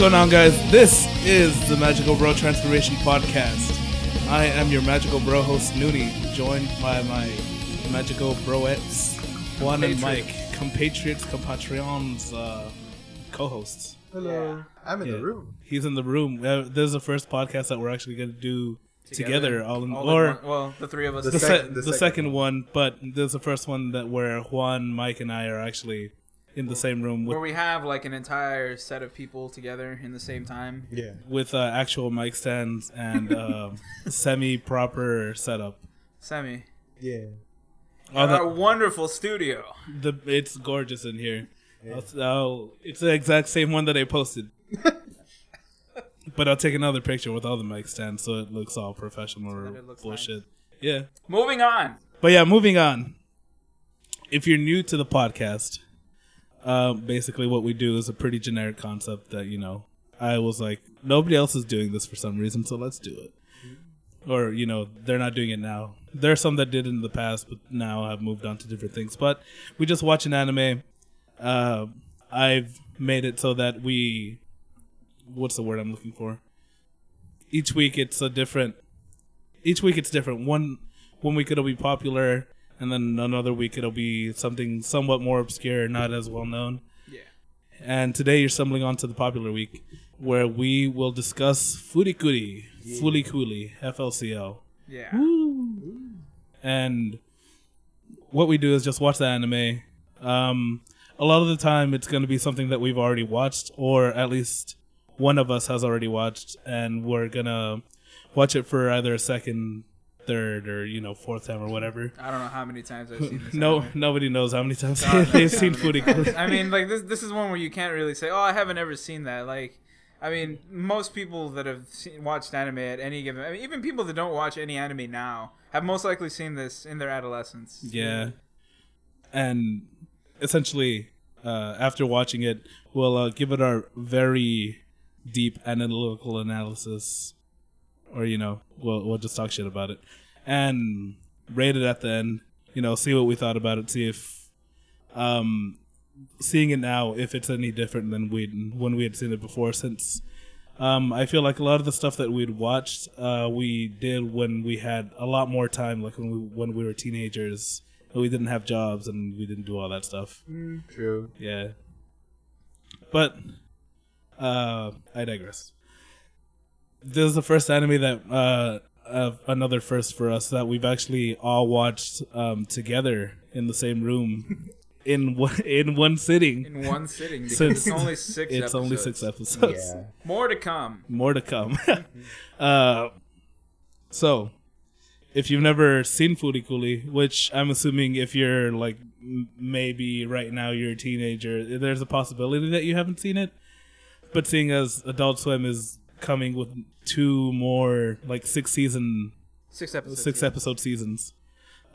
What's going on, guys? This is the Magical Bro Transformation Podcast. I am your Magical Bro host, Noonie, joined by my Magical Broettes, Juan and Mike, compatriots, compatriots, uh, co-hosts. Hello. I'm in Yeah. the room. He's in the room. Uh, this is the first podcast that we're actually going to do together, all in, All in or one- well, the three of us. the, The se- sec- the, the second, second one. But this is the first one that where Juan, Mike, and I are actually in the same room with where we have like an entire set of people together in the same time. Yeah. with uh, actual mic stands and um semi-proper setup. Semi. Yeah. Oh, Our the, wonderful studio. the it's gorgeous in here. I'll- I'll- it's the exact same one that I posted. but I'll take another picture with all the mic stands so it looks all professional or that it looks bullshit. Yeah. Moving on. But yeah, moving on. If you're new to the podcast, uh, basically what we do is a pretty generic concept that, you know, I was like, nobody else is doing this for some reason, so let's do it. Or, you know, they're not doing it now. There are some that did in the past, but now have moved on to different things. But we just watch an anime. Uh, I've made it so that we. What's the word I'm looking for? Each week it's a different. Each week it's different. One one week it'll be popular, and then another week it'll be something somewhat more obscure, not as well known. Yeah. And today you're stumbling onto the popular week, where we will discuss Furikuri, Fulikuli, FLCL. Yeah. And what we do is just watch the anime. Um, a lot of the time, it's going to be something that we've already watched, or at least one of us has already watched, and we're gonna watch it for either a second, third, or you know, fourth time or whatever. I don't know how many times I've seen this. No, anime. nobody knows how many times God they've seen Furikuri. I mean, like this. This is one where you can't really say, "Oh, I haven't ever seen that." Like, I mean, most people that have seen, watched anime at any given, I mean, even people that don't watch any anime now, have most likely seen this in their adolescence. Yeah. And essentially, uh, after watching it, we'll uh, give it our very deep analytical analysis, or you know, we'll we'll just talk shit about it, and rate it at the end. You know, see what we thought about it. See if, um, seeing it now, if it's any different than we when we had seen it before. Since um, I feel like a lot of the stuff that we'd watched, uh, we did when we had a lot more time, like when we when we were teenagers, and we didn't have jobs and we didn't do all that stuff. True. Yeah. But uh I digress. This is the first anime that uh uh, another first for us that we've actually all watched um together in the same room in one in one sitting. In one sitting, because Since it's only six. It's episodes. only 6 episodes. Yeah. More to come. More to come. uh so if you've never seen Furikuli, which I'm assuming if you're like m- maybe right now you're a teenager, there's a possibility that you haven't seen it. But seeing as Adult Swim is coming with two more like six season, Six episodes. six yeah. episode seasons,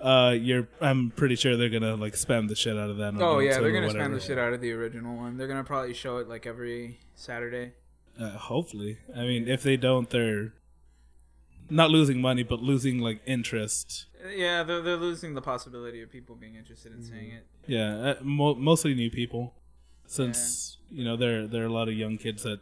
uh, you're I'm pretty sure they're gonna like spam the shit out of that. Oh yeah, they're gonna spam the shit out of the original one. They're gonna probably show it like every Saturday. Uh, hopefully, I mean, if they don't, they're not losing money, but losing like interest. Uh, Yeah, they're, they're losing the possibility of people being interested in seeing it. Yeah, uh, mo- mostly new people, since you know there there are a lot of young kids that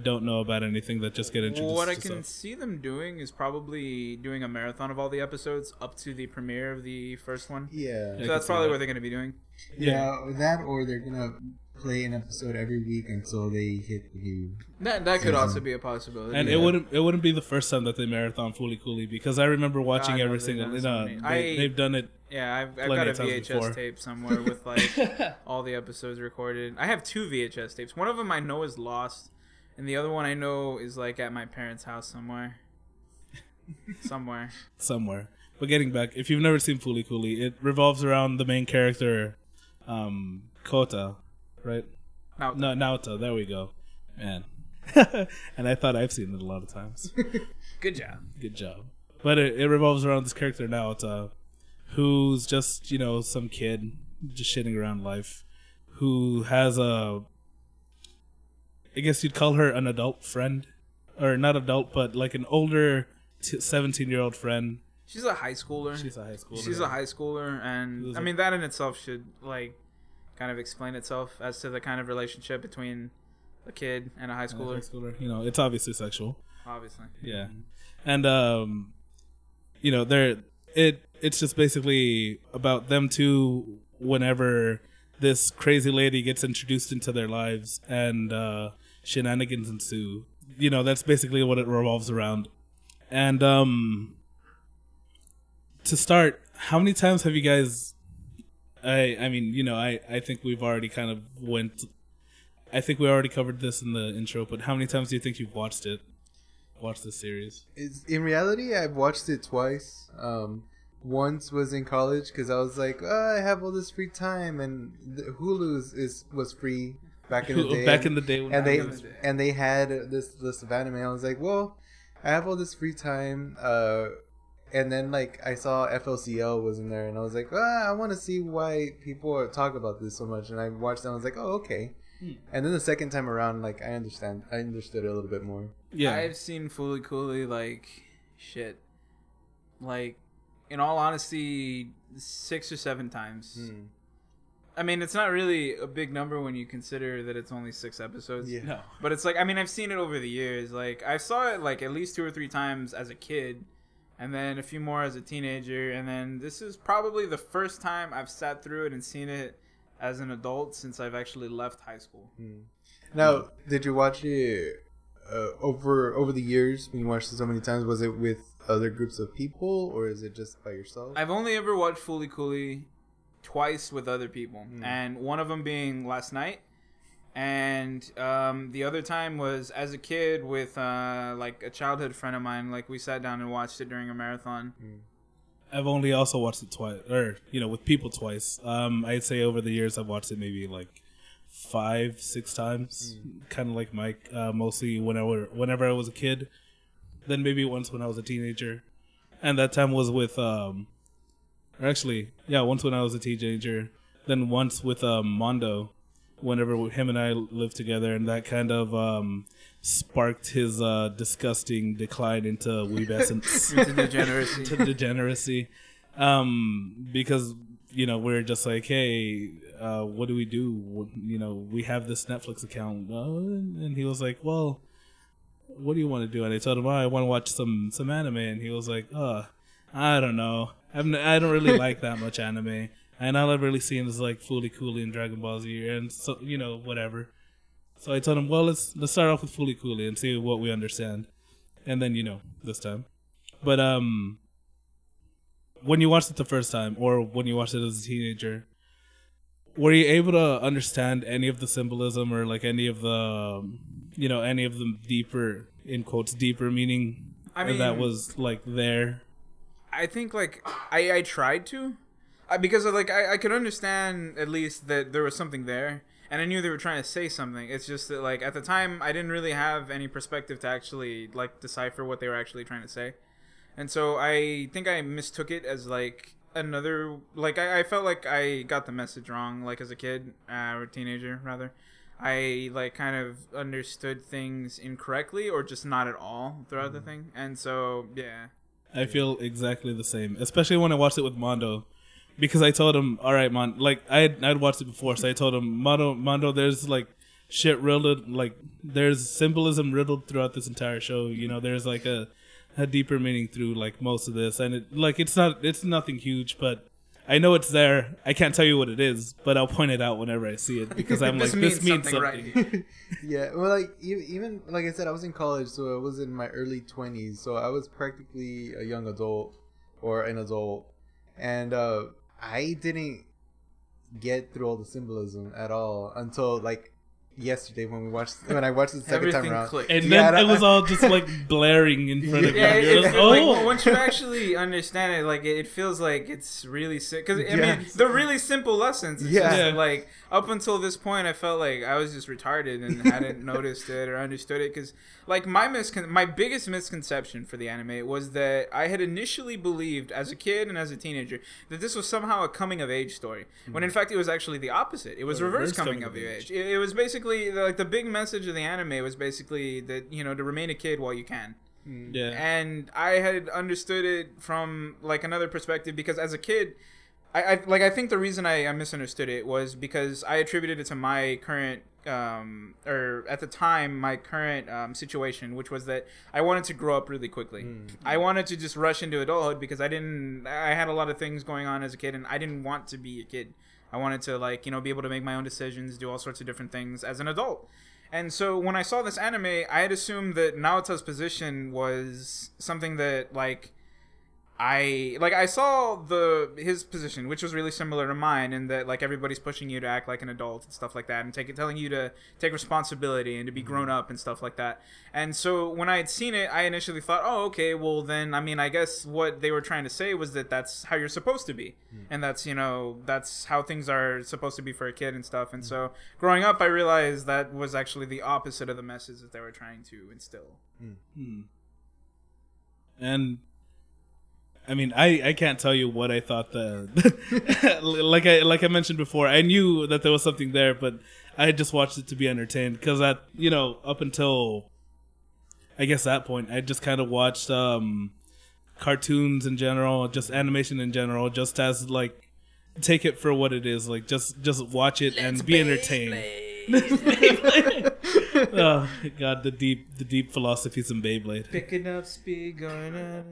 don't know about anything that just get introduced. what I can stuff. see them doing is probably doing a marathon of all the episodes up to the premiere of the first one. Yeah. So that's probably that. what they're going to be doing. Yeah. That or they're gonna play an episode every week until they hit the new. That that could Mhm. also be a possibility. And Yeah. it wouldn't it wouldn't be the first time that they marathon Fooly Cooly because I remember watching know every they've single. done You know, many. they, I- they've done it. yeah, I've, I've plenty got a of times VHS before. tape somewhere with like all the episodes recorded. I have two VHS tapes. One of them I know is lost, and the other one I know is like at my parents' house somewhere. somewhere. somewhere. But getting back, if you've never seen Fooly Cooly, it revolves around the main character, um, Kota, right? Now, No, Naoto. There we go, man. and I thought I've seen it a lot of times. good job. Good job. But it, it revolves around this character Naoto, who's just you know some kid just shitting around life, who has a, I guess you'd call her an adult friend, or not adult, but like an older seventeen-year-old friend. She's a high schooler. She's a high schooler. She's a high schooler, and I mean that in itself should like kind of explain itself as to the kind of relationship between a kid and a high schooler. High schooler. You know, it's obviously sexual. obviously. Yeah, and um, you know, they're it. It's just basically about them two. Whenever this crazy lady gets introduced into their lives and uh, shenanigans ensue, you know, that's basically what it revolves around. And um, to start, how many times have you guys? I I mean, you know, I I think we've already kind of went. I think we already covered this in the intro, but how many times do you think you've watched it? Watched this series? It's, in reality, I've watched it twice. Um, once was in college because I was like, oh, I have all this free time, and Hulu is, is was free back in the day. Back in the day, when and they the day. and they had this this of anime. I was like, well, I have all this free time. Uh, and then like I saw FLCL was in there, and I was like, ah, I want to see why people talk about this so much. And I watched it. and I was like, oh, okay. Hmm. And then the second time around, like I understand, I understood it a little bit more. yeah, I've seen Fooly Cooly like shit. Like, in all honesty, six or seven times. Hmm. I mean, it's not really a big number when you consider that it's only six episodes. Yeah. no, But it's like I mean I've seen it over the years. Like I saw it like at least two or three times as a kid, and then a few more as a teenager, and then this is probably the first time I've sat through it and seen it as an adult since I've actually left high school. Now, did you watch it uh, over over the years when you watched it so many times? Was it with other groups of people, or is it just by yourself? I've only ever watched Fooly Cooly twice with other people, Hmm. and one of them being last night, and um, the other time was as a kid with uh, like a childhood friend of mine. Like we sat down and watched it during a marathon. I've only also watched it twice, or you know, with people twice. Um, I'd say over the years I've watched it maybe like five, six times, kind of like Mike. Uh, mostly whenever whenever I was a kid, then maybe once when I was a teenager, and that time was with um, or actually, yeah, once when I was a teenager, then once with um Mondo, whenever him and I lived together, and that kind of um sparked his uh disgusting decline into weeb essence. Into degeneracy. to degeneracy. Um because you know we're just like hey uh what do we do? You know we have this netflix account. Uh, and he was like well what do you want to do? And i told him oh, i want to watch some some anime. And he was like uh i don't know. I'm, i don't really like that much anime. And all i've really seen is like Fooly Cooly and dragon ball z and so you know whatever. So i told him well let's let's start off with Fooly Cooly and see what we understand. And then you know this time. But um when you watched it the first time or when you watched it as a teenager were you able to understand any of the symbolism or like any of the um, you know any of the deeper in quotes deeper meaning I mean- that was like there I think like I I tried to, I, because like I I could understand at least that there was something there, and I knew they were trying to say something. It's just that like at the time I didn't really have any perspective to actually like decipher what they were actually trying to say, and so I think I mistook it as like another like I, I felt like I got the message wrong like as a kid uh, or teenager rather. I like kind of understood things incorrectly or just not at all throughout the thing, and so yeah. I feel exactly the same especially when i watched it with mondo because i told him all right mon like i had i'd watched it before so i told him mondo mondo there's like shit riddled like there's symbolism riddled throughout this entire show you know there's like a a deeper meaning through like most of this and it like it's not it's nothing huge but i know it's there i can't tell you what it is but i'll point it out whenever i see it because i'm like This this means means something, something, right? yeah, well, like even like I said, I was in college, so I was in my early twenties, so I was practically a young adult or an adult, and uh, I didn't get through all the symbolism at all until like yesterday when we watched when I watched it the second Everything time around. clicked. and Yeah, then it was all just like blaring in front of yeah, you it, You're it, like, it- like, oh once you actually understand it, like it, it feels like it's really sick. Because I mean, Yes. they're really simple lessons. It's Yeah. just, Yeah. like up until this point, I felt like I was just retarded and hadn't noticed it or understood it. Because like my miscon- my biggest misconception for the anime was that I had initially believed as a kid and as a teenager that this was somehow a coming of age story, when mm. in fact it was actually the opposite. It was reverse reverse coming coming of of age. It, it was basically like the big message of the anime was basically that you know to remain a kid while you can yeah and I had understood it from like another perspective because as a kid, I, I like I think the reason I, I misunderstood it was because I attributed it to my current um, or at the time my current um, situation, which was that I wanted to grow up really quickly. I wanted to just rush into adulthood because I didn't. I had a lot of things going on as a kid, and I didn't want to be a kid. I wanted to like you know be able to make my own decisions, do all sorts of different things as an adult. And so when I saw this anime, I had assumed that Naota's position was something that like I like I saw the his position, which was really similar to mine, in that like everybody's pushing you to act like an adult and stuff like that, and taking telling you to take responsibility and to be mm-hmm. grown up and stuff like that. And so when I had seen it, I initially thought, oh, okay, well then, I mean, I guess what they were trying to say was that that's how you're supposed to be, hmm. and that's you know that's how things are supposed to be for a kid and stuff. And hmm. so growing up, I realized that was actually the opposite of the message that they were trying to instill. Hmm. and I mean, I, I can't tell you what I thought the like I like I mentioned before. I knew that there was something there, but I just watched it to be entertained because that you know up until I guess that point I just kind of watched um cartoons in general, just animation in general, just as like take it for what it is, like just just watch it and be entertained. oh God, the deep the deep philosophies in Beyblade. Picking up speed, going out.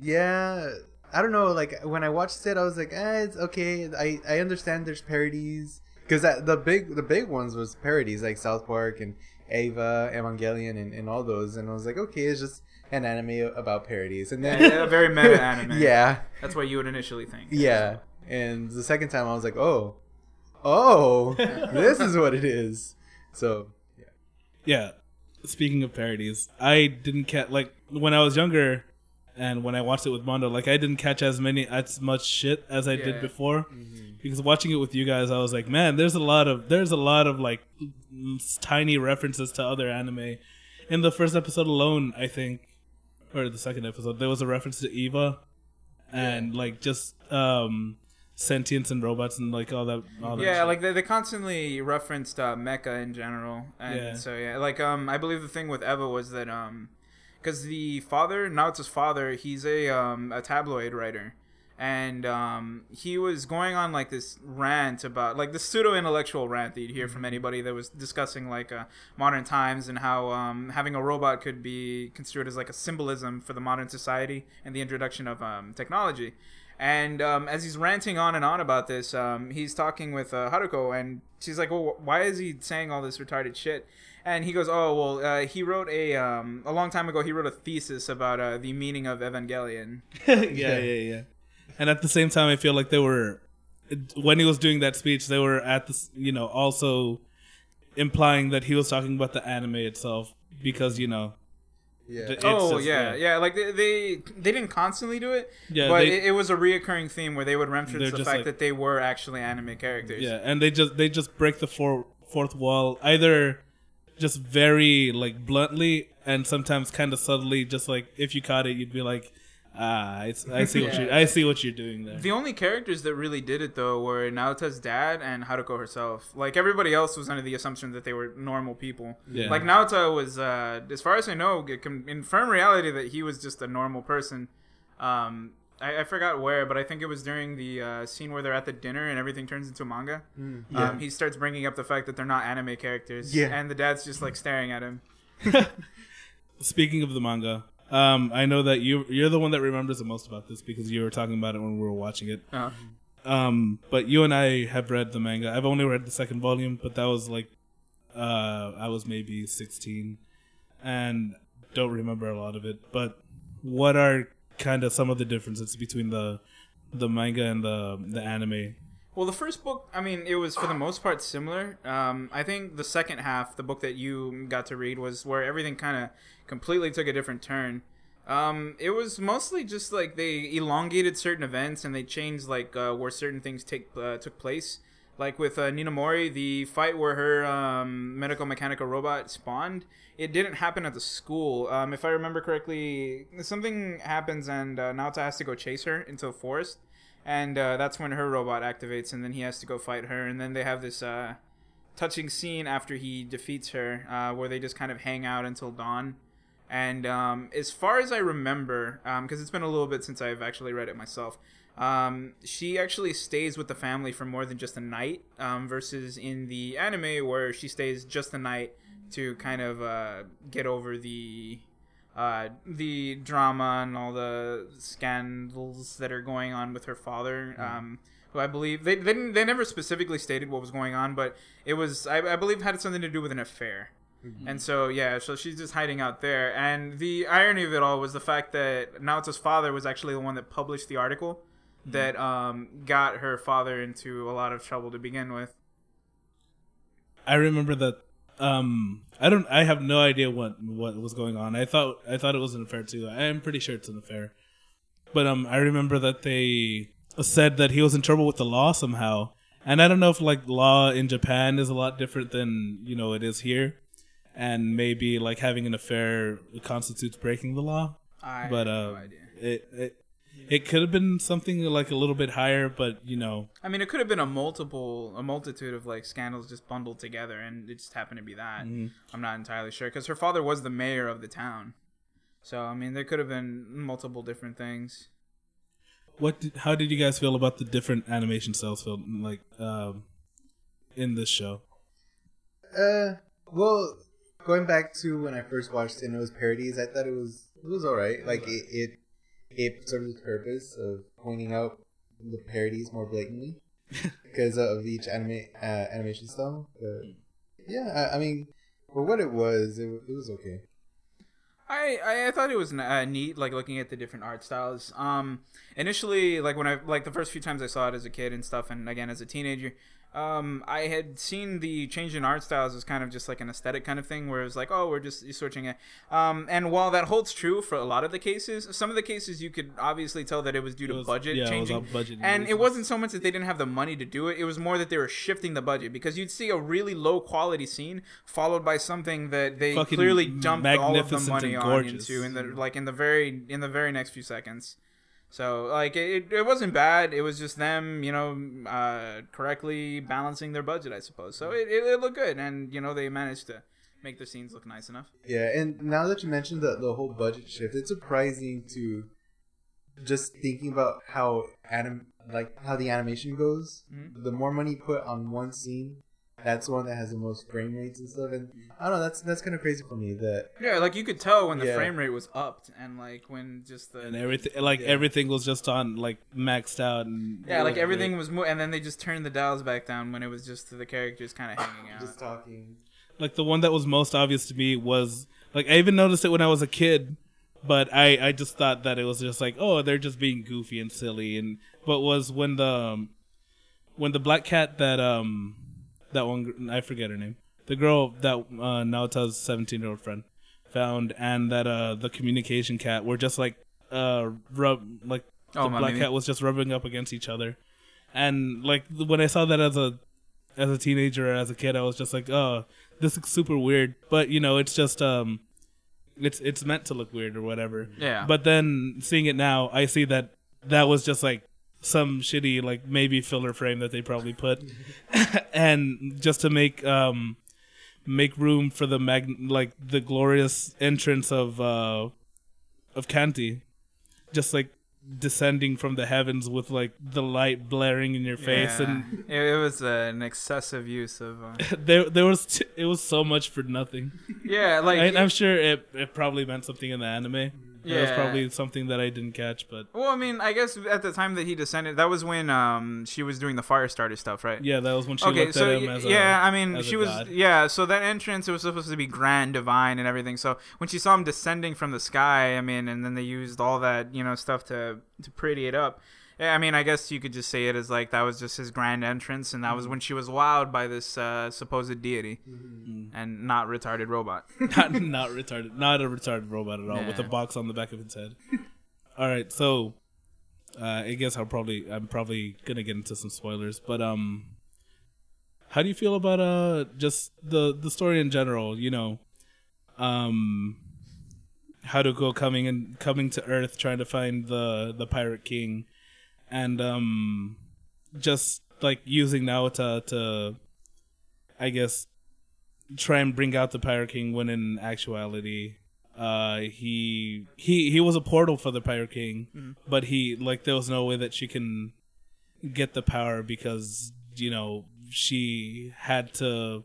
Yeah, I don't know. Like when I watched it, I was like, eh, it's okay. I I understand there's parodies because the big the big ones was parodies like South Park and Eva, Evangelion, and, and all those. And I was like, okay, it's just an anime about parodies. And then yeah, very meta anime. yeah, That's what you would initially think. yeah. And the second time, I was like, oh, oh, this is what it is. So yeah, Yeah. Speaking of parodies, I didn't catch like when I was younger, and when I watched it with Mondo, like I didn't catch as many as much shit as I Yeah. did before. Because watching it with you guys, I was like, man, there's a lot of there's a lot of like tiny references to other anime. In the first episode alone, I think, or the second episode, there was a reference to Eva, and like just um sentience and robots and like all that. All that Yeah, shit. like they, they constantly referenced uh, mecha in general, and Yeah. so yeah, like um, I believe the thing with Eva was that um, because the father, now it's his father, he's a um a tabloid writer, and um he was going on like this rant about like the pseudo intellectual rant that you'd hear from anybody that was discussing like uh, modern times and how um having a robot could be construed as like a symbolism for the modern society and the introduction of um technology. And um, as he's ranting on and on about this, um, he's talking with uh, Haruko, and she's like, "Well, why is he saying all this retarded shit?" And he goes, "Oh, well, uh, he wrote a um, a long time ago. He wrote a thesis about uh, the meaning of Evangelion." yeah, yeah, yeah. And at the same time, I feel like they were when he was doing that speech, they were at the you know, also implying that he was talking about the anime itself because you know, yeah. Oh just- yeah, yeah. yeah. Like they, they they didn't constantly do it, Yeah, but they- it, it was a reoccurring theme where they would reference the fact like- that they were actually anime characters. yeah, and they just they just break the four, fourth wall either just very like bluntly and sometimes kind of subtly. Just like if you caught it, you'd be like, ah, I, I see what Yeah. you I see what you're doing there. The only characters that really did it though were Naota's dad and Haruko herself. Like everybody else was under the assumption that they were normal people. Yeah. Like Naota was, uh, as far as I know, it can confirm reality that he was just a normal person. Um, I, I forgot where, but I think it was during the uh, scene where they're at the dinner and everything turns into manga. yeah. Um, he starts bringing up the fact that they're not anime characters. Yeah. And the dad's just like staring at him. Speaking of the manga, um, I know that you you're the one that remembers the most about this because you were talking about it when we were watching it. Uh, Um, but you and I have read the manga. I've only read the second volume, but that was like, uh, I was maybe 16 and don't remember a lot of it. But what are kind of some of the differences between the the manga and the the anime? Well, the first book, I mean, it was for the most part similar. Um, I think the second half, the book that you got to read, was where everything kind of completely took a different turn. Um, it was mostly just like they elongated certain events and they changed like uh, where certain things take uh, took place. Like with uh, Ninamori, the fight where her um, medical mechanical robot spawned, it didn't happen at the school. Um, if I remember correctly, something happens and uh, Naota has to go chase her into a forest and uh, that's when her robot activates, and then he has to go fight her, and then they have this uh, touching scene after he defeats her, uh, where they just kind of hang out until dawn. And um, as far as I remember, because it's been a little bit since I've actually read it myself, um, she actually stays with the family for more than just a night, um, versus in the anime where she stays just a night to kind of uh, get over the uh, the drama and all the scandals that are going on with her father. Um, who I believe they, they didn't, they never specifically stated what was going on, but it was I, I believe had something to do with an affair. And so yeah, so she's just hiding out there. And the irony of it all was the fact that Naoto's father was actually the one that published the article that um, got her father into a lot of trouble to begin with. I remember that. Um, I don't. I have no idea what what was going on. I thought I thought it was an affair too. I am pretty sure it's an affair. But um, I remember that they said that he was in trouble with the law somehow, and I don't know if like law in Japan is a lot different than you know it is here, and maybe like having an affair constitutes breaking the law. I but have uh, no idea. it it it could have been something like a little bit higher, but you know, I mean, it could have been a multiple, a multitude of like scandals just bundled together, and it just happened to be that. I'm not entirely sure because her father was the mayor of the town, so I mean, there could have been multiple different things. what? Did, how did you guys feel about the different animation styles, Phil? Like um, in this show? Uh, well, going back to when I first watched it and it was parodies, I thought it was it was alright. Like it, it it served its purpose of pointing out the parodies more blatantly because of each anime uh, animation style. But yeah, I, I mean, for what it was, it, it was okay. I, I, thought it was uh, neat, like looking at the different art styles. Um, initially, like when I like the first few times I saw it as a kid and stuff, and again as a teenager, um, I had seen the change in art styles as kind of just like an aesthetic kind of thing, where it was like, oh, we're just switching it. Um, and while that holds true for a lot of the cases, some of the cases you could obviously tell that it was due to It was- budget yeah, it was changing, all budget and it wasn't so much that they didn't have the money to do it; it was more that they were shifting the budget because you'd see a really low quality scene followed by something that they Fucking clearly dumped all of the money on into in the like in the very in the very next few seconds. So like it, it wasn't bad. It was just them, you know, uh, correctly balancing their budget, I suppose. So it, it, it looked good, and you know they managed to make the scenes look nice enough. Yeah, and now that you mentioned the the whole budget shift, it's surprising to just thinking about how anim like how the animation goes. Mhm. The more money put on one scene, that's the one that has the most frame rates and stuff. And I don't know, that's that's kind of crazy for me. That Yeah, like you could tell when the Yeah. frame rate was upped, and like when just the and everything like Yeah. everything was just on like maxed out and yeah, like everything great. was mo- and then they just turned the dials back down when it was just the characters kind of hanging out. just talking. like the one that was most obvious to me was like I even noticed it when I was a kid, but I I just thought that it was just like oh they're just being goofy and silly and but was when the um, when the black cat that um that one I forget her name the girl that uh, Naota's seventeen year old friend found and that uh the communication cat were just like uh rub like the Oh, black Mamimi. cat was just rubbing up against each other and like when I saw that as a as a teenager or as a kid, I was just like, oh, this looks super weird. But you know, it's just um, it's it's meant to look weird or whatever. Yeah. But then seeing it now, I see that that was just like some shitty like maybe filler frame that they probably put, and just to make um make room for the mag like the glorious entrance of uh of Canti, just like descending from the heavens with like the light blaring in your face Yeah. and it, it was uh, an excessive use of. Uh, there there was t- it was so much for nothing. yeah, like I, I'm sure it it probably meant something in the anime. Yeah, was probably something that I didn't catch, but Well, I mean, I guess at the time that he descended, that was when um she was doing the fire Firestarter stuff, right? yeah, that was when she okay, looked so at him y- as a yeah, I mean, as a she was god. yeah. So that entrance, it was supposed to be grand, divine, and everything. So when she saw him descending from the sky, I mean, and then they used all that you know stuff to to pretty it up. Yeah, I mean, I guess you could just say it as like that was just his grand entrance, and that Mm-hmm. was when she was wowed by this uh, supposed deity Mm-hmm. and not retarded robot. not, not retarded, not a retarded robot at all, with a box on the back of its head. all right, so uh, I guess I'll probably I'm probably gonna get into some spoilers, but um, how do you feel about uh just the the story in general? You know, um, Haruko coming and coming to Earth trying to find the the Pirate King, and um, just like using Naota to, I guess, try and bring out the Pirate King when in actuality, uh, he he he was a portal for the Pirate King, Mm-hmm. but he like there was no way that she can get the power because you know she had to.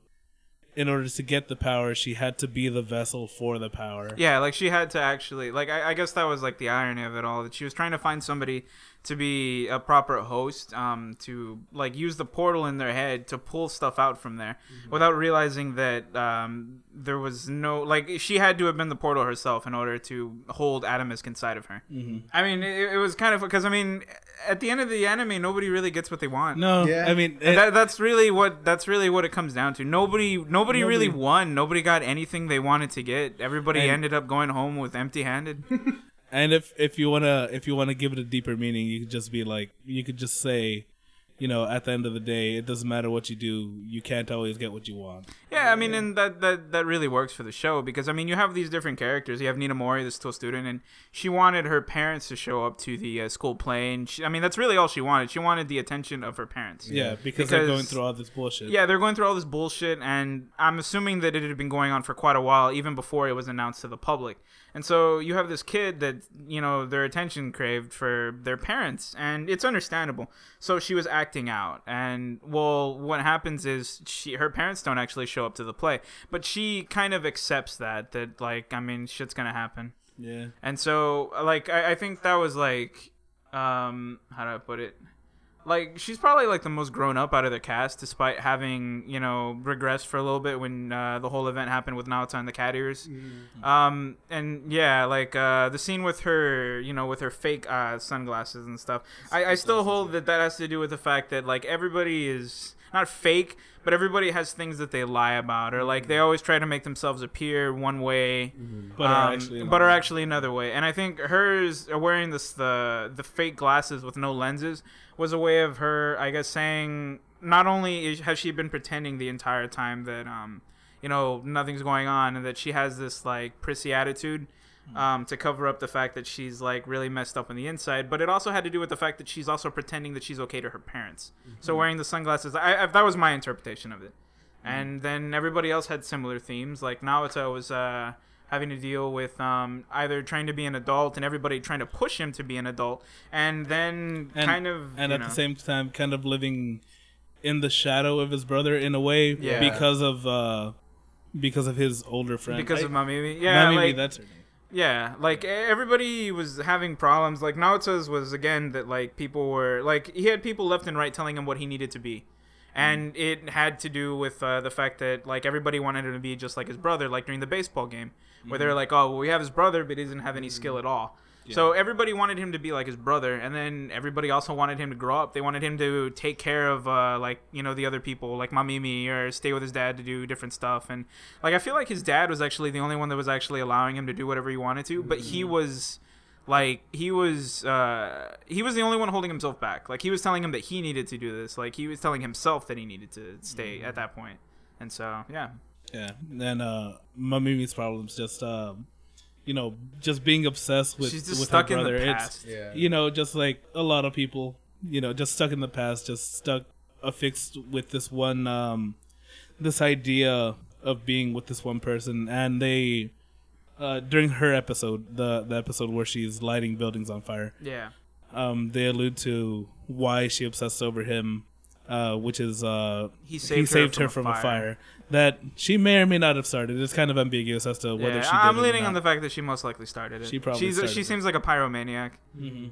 In order to get the power, she had to be the vessel for the power. Yeah, like she had to actually like I, I guess that was like the irony of it all that she was trying to find somebody to be a proper host, um, to like use the portal in their head to pull stuff out from there without realizing that um, there was no like she had to have been the portal herself in order to hold Atomsk inside of her. Mm-hmm. I mean, it, it was kind of because I mean, at the end of the anime, nobody really gets what they want. No, Yeah. I mean, it- that, that's really what that's really what it comes down to. Nobody nobody, really won. Nobody got anything they wanted to get. Everybody And- ended up going home with empty-handed. And if if you wanna if you wanna give it a deeper meaning, you could just be like you could just say, you know, at the end of the day, it doesn't matter what you do, you can't always get what you want. yeah, I mean, and that, that that really works for the show because I mean, you have these different characters. You have Ninamori, the still student, and she wanted her parents to show up to the uh, school play. And she, I mean, that's really all she wanted. She wanted the attention of her parents. Yeah, because, they're going through all this bullshit. Yeah, they're going through all this bullshit, and I'm assuming that it had been going on for quite a while, even before it was announced to the public. And so you have this kid that, you know, their attention craved for their parents, and it's understandable. So she was acting out, and well, what happens is she, her parents don't actually show up to the play, but she kind of accepts that, that, like, I mean, shit's gonna happen. yeah. And so, like, I, I think that was like, um, how do I put it? Like, she's probably like the most grown up out of the cast, despite having you know regressed for a little bit when uh, the whole event happened with Naota and the cat ears. Um, and yeah, like uh, the scene with her, you know, with her fake uh, sunglasses and stuff. I, I still hold that that has to do with the fact that like everybody is not fake, but everybody has things that they lie about, or like they always try to make themselves appear one way But are um, actually but are actually another way. And I think hers uh, wearing this the the fake glasses with no lenses was a way of her, I guess, saying not only is, has she been pretending the entire time that um you know nothing's going on and that she has this like prissy attitude. Um, to cover up the fact that she's like really messed up on the inside, but it also had to do with the fact that she's also pretending that she's okay to her parents. So wearing the sunglasses, I, I, that was my interpretation of it. And then everybody else had similar themes. Like Naoto was uh, having to deal with um, either trying to be an adult and everybody trying to push him to be an adult, and then and, kind of and at know, the same time kind of living in the shadow of his brother in a way Yeah. because of uh because of his older friend. because I- of Mamimi. Yeah, Mamimi, like that's her name. Yeah, like everybody was having problems. Like Naoto's was again that like people were like he had people left and right telling him what he needed to be, and mm. it had to do with uh, the fact that like everybody wanted him to be just like his brother, like during the baseball game, where they're mm-hmm. like, oh, well, we have his brother, but he doesn't have any skill mm. at all. So everybody wanted him to be like his brother, and then everybody also wanted him to grow up. They wanted him to take care of uh, like you know the other people, like Mamimi, or stay with his dad to do different stuff. And like I feel like his dad was actually the only one that was actually allowing him to do whatever he wanted to, but he was like he was uh he was the only one holding himself back like he was telling him that he needed to do this like he was telling himself that he needed to stay at that point. and so yeah Yeah. And uh Mamimi's problems just um you know, just being obsessed with, she's just with stuck her in brother. the It's Yeah. you know, just like a lot of people, you know, just stuck in the past, just stuck affixed with this one um this idea of being with this one person and they uh during her episode, the the episode where she's lighting buildings on fire, yeah um they allude to why she obsessed over him uh which is uh He saved her her from from a a fire. fire that she may or may not have started. It's kind of ambiguous as to whether yeah she i'm leaning on the fact that she most likely started it She probably she's started she it. seems like a pyromaniac Mhm.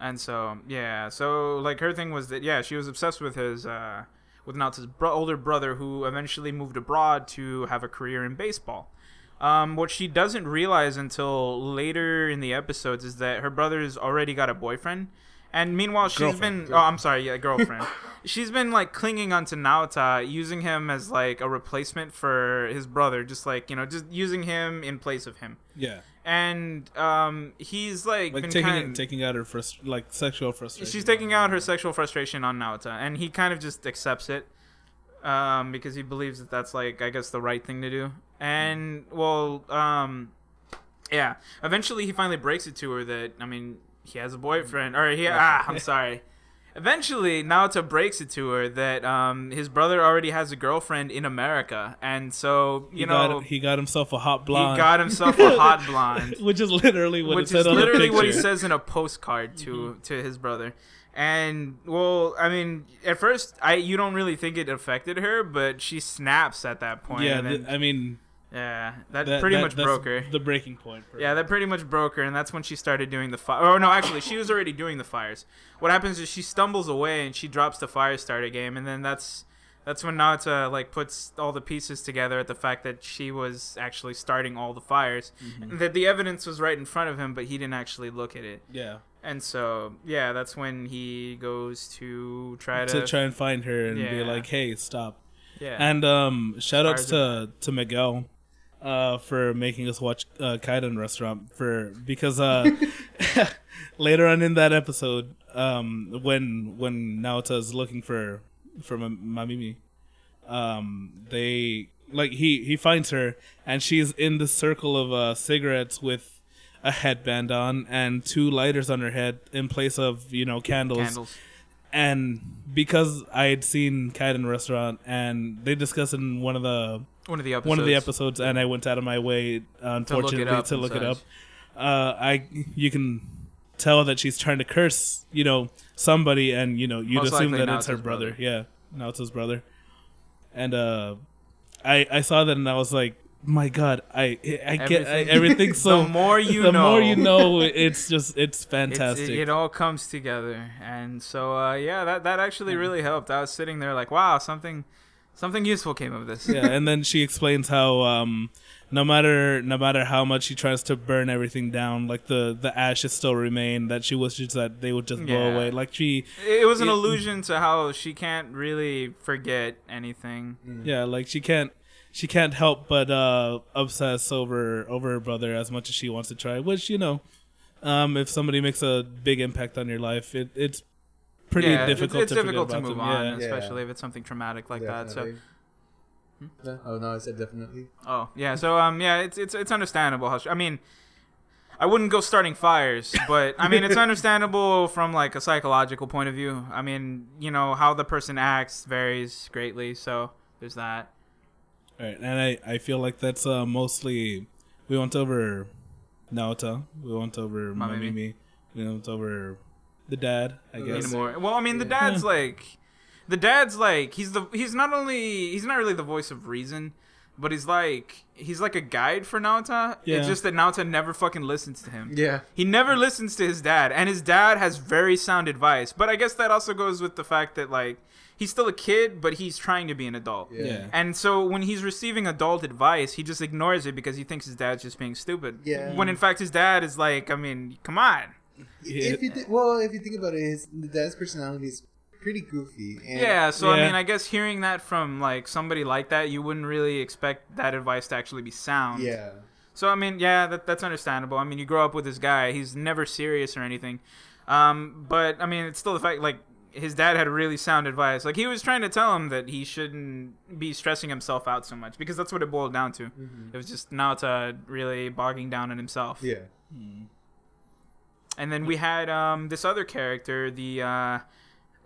and so yeah so like her thing was that yeah she was obsessed with his uh with Naoto's bro- older brother who eventually moved abroad to have a career in baseball um, what she doesn't realize until later in the episodes is that her brother's already got a boyfriend and meanwhile she's Girlfriend. been oh i'm sorry yeah girlfriend she's been like clinging onto naota using him as like a replacement for his brother just like you know just using him in place of him Yeah, and um, he's like, like been taking kind taking out her frust- like sexual frustration. She's taking out her sexual frustration on Naota, and he kind of just accepts it um, because he believes that that's like, I guess, the right thing to do. And well, um, yeah. Eventually, he finally breaks it to her that I mean, he has a boyfriend, or he ah, I'm sorry. eventually Naoto breaks it to her that um, his brother already has a girlfriend in America, and so you he know got, he got himself a hot blonde. he got himself a hot blonde. which is literally what which it said is literally what he says in a postcard to Mm-hmm. to his brother. And well, I mean, at first, I you don't really think it affected her, but she snaps at that point. Yeah, and th- I mean, yeah, that, that, pretty that- much broke her. The breaking point. Yeah, that pretty much broke her, and that's when she started doing the fire. Oh no, actually, she was already doing the fires. What happens is she stumbles away and she drops the fire starter game, and then that's that's when Naota like puts all the pieces together at the fact that she was actually starting all the fires, Mm-hmm. that the evidence was right in front of him, but he didn't actually look at it. yeah. And so, yeah, that's when he goes to try to, To try and find her and be like, "Hey, stop." yeah. And um, shout outs to to Miguel uh, for making us watch uh, Kaidan Restaurant for because uh, later on in that episode, um, when when Naota's looking for for Ma- Mamimi, um, they like he he finds her and she's in the circle of uh, cigarettes with a headband on and two lighters on her head in place of you know candles candles. and because I had seen Kaidan Restaurant and they discussed in one of the One of the episodes. one of the episodes, and I went out of my way, unfortunately, up to and look it up. Uh, I you can tell that she's trying to curse, you know, somebody, and you know, you'd Most assume that it's her brother. brother. Yeah, Naoto's brother. And uh, I I saw that and I was like, my God, I I get I, Everything- so. the more you the know, more you know, it's just it's It's, fantastic. it, it all comes together, and so uh, yeah, that that actually really helped. I was sitting there like, wow, something something useful came of this. yeah, and then she explains how um, no matter no matter how much she tries to burn everything down, like the the ashes still remain. That she wishes that they would just blow Yeah. away. Like she, It was an It- allusion to how she can't really forget anything. yeah, like she can't she can't help but uh, obsess over over her brother as much as she wants to try. Which you know, um, if somebody makes a big impact on your life, it, it's pretty yeah, difficult it's, to difficult to move them. on, Yeah. especially if it's something traumatic like that. So, Definitely. No? Oh no, I said definitely. oh yeah, so um, yeah, it's it's it's understandable. How she, I mean. I wouldn't go starting fires, but I mean it's understandable from like a psychological point of view. I mean, you know how the person acts varies greatly, so there's that. All right, and I, I feel like that's uh, mostly we went over Naota, we went over Mamimi. Mamimi, we went over the dad, I guess. anymore. Well, I mean, the Yeah. dad's like, the dad's like, he's the he's not only he's not really the voice of reason, but he's like he's like a guide for Naota. Yeah. It's just that Naota never fucking listens to him. Yeah. He never listens to his dad, and his dad has very sound advice. But I guess that also goes with the fact that like he's still a kid, but he's trying to be an adult. Yeah. Yeah. And so when he's receiving adult advice, he just ignores it because he thinks his dad's just being stupid. Yeah. When in fact his dad is like, I mean, come on. Yeah. If you th- well, if you think about it, his dad's personality is pretty goofy. And Yeah, so I mean, I guess hearing that from like somebody like that, you wouldn't really expect that advice to actually be sound. Yeah. So I mean, yeah, that, that's understandable. I mean, you grow up with this guy; he's never serious or anything. Um, but I mean, it's still the fact like his dad had really sound advice. Like he was trying to tell him that he shouldn't be stressing himself out so much because that's what it boiled down to. Mm-hmm. It was just Naota uh, really bogging down on himself. Yeah. Hmm. And then we had um, this other character, the uh,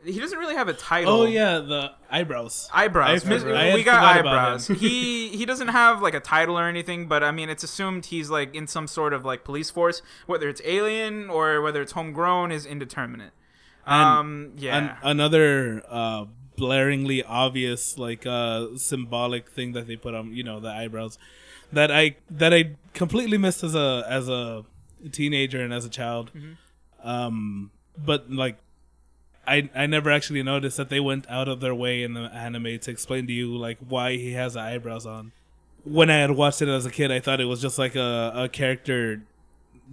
he doesn't really have a title. Oh yeah, the eyebrows. eyebrows. I Mis- forgot- I had we got eyebrows. he he doesn't have like a title or anything, but I mean it's assumed he's like in some sort of like police force, whether it's alien or whether it's homegrown is indeterminate. And um, yeah, An- another uh, blaringly obvious, like uh, symbolic thing that they put on, you know, the eyebrows, that I that I completely missed as a as a teenager and as a child. Mm-hmm. Um, but like, I I never actually noticed that they went out of their way in the anime to explain to you like why he has the eyebrows on. When I had watched it as a kid, I thought it was just like a, a character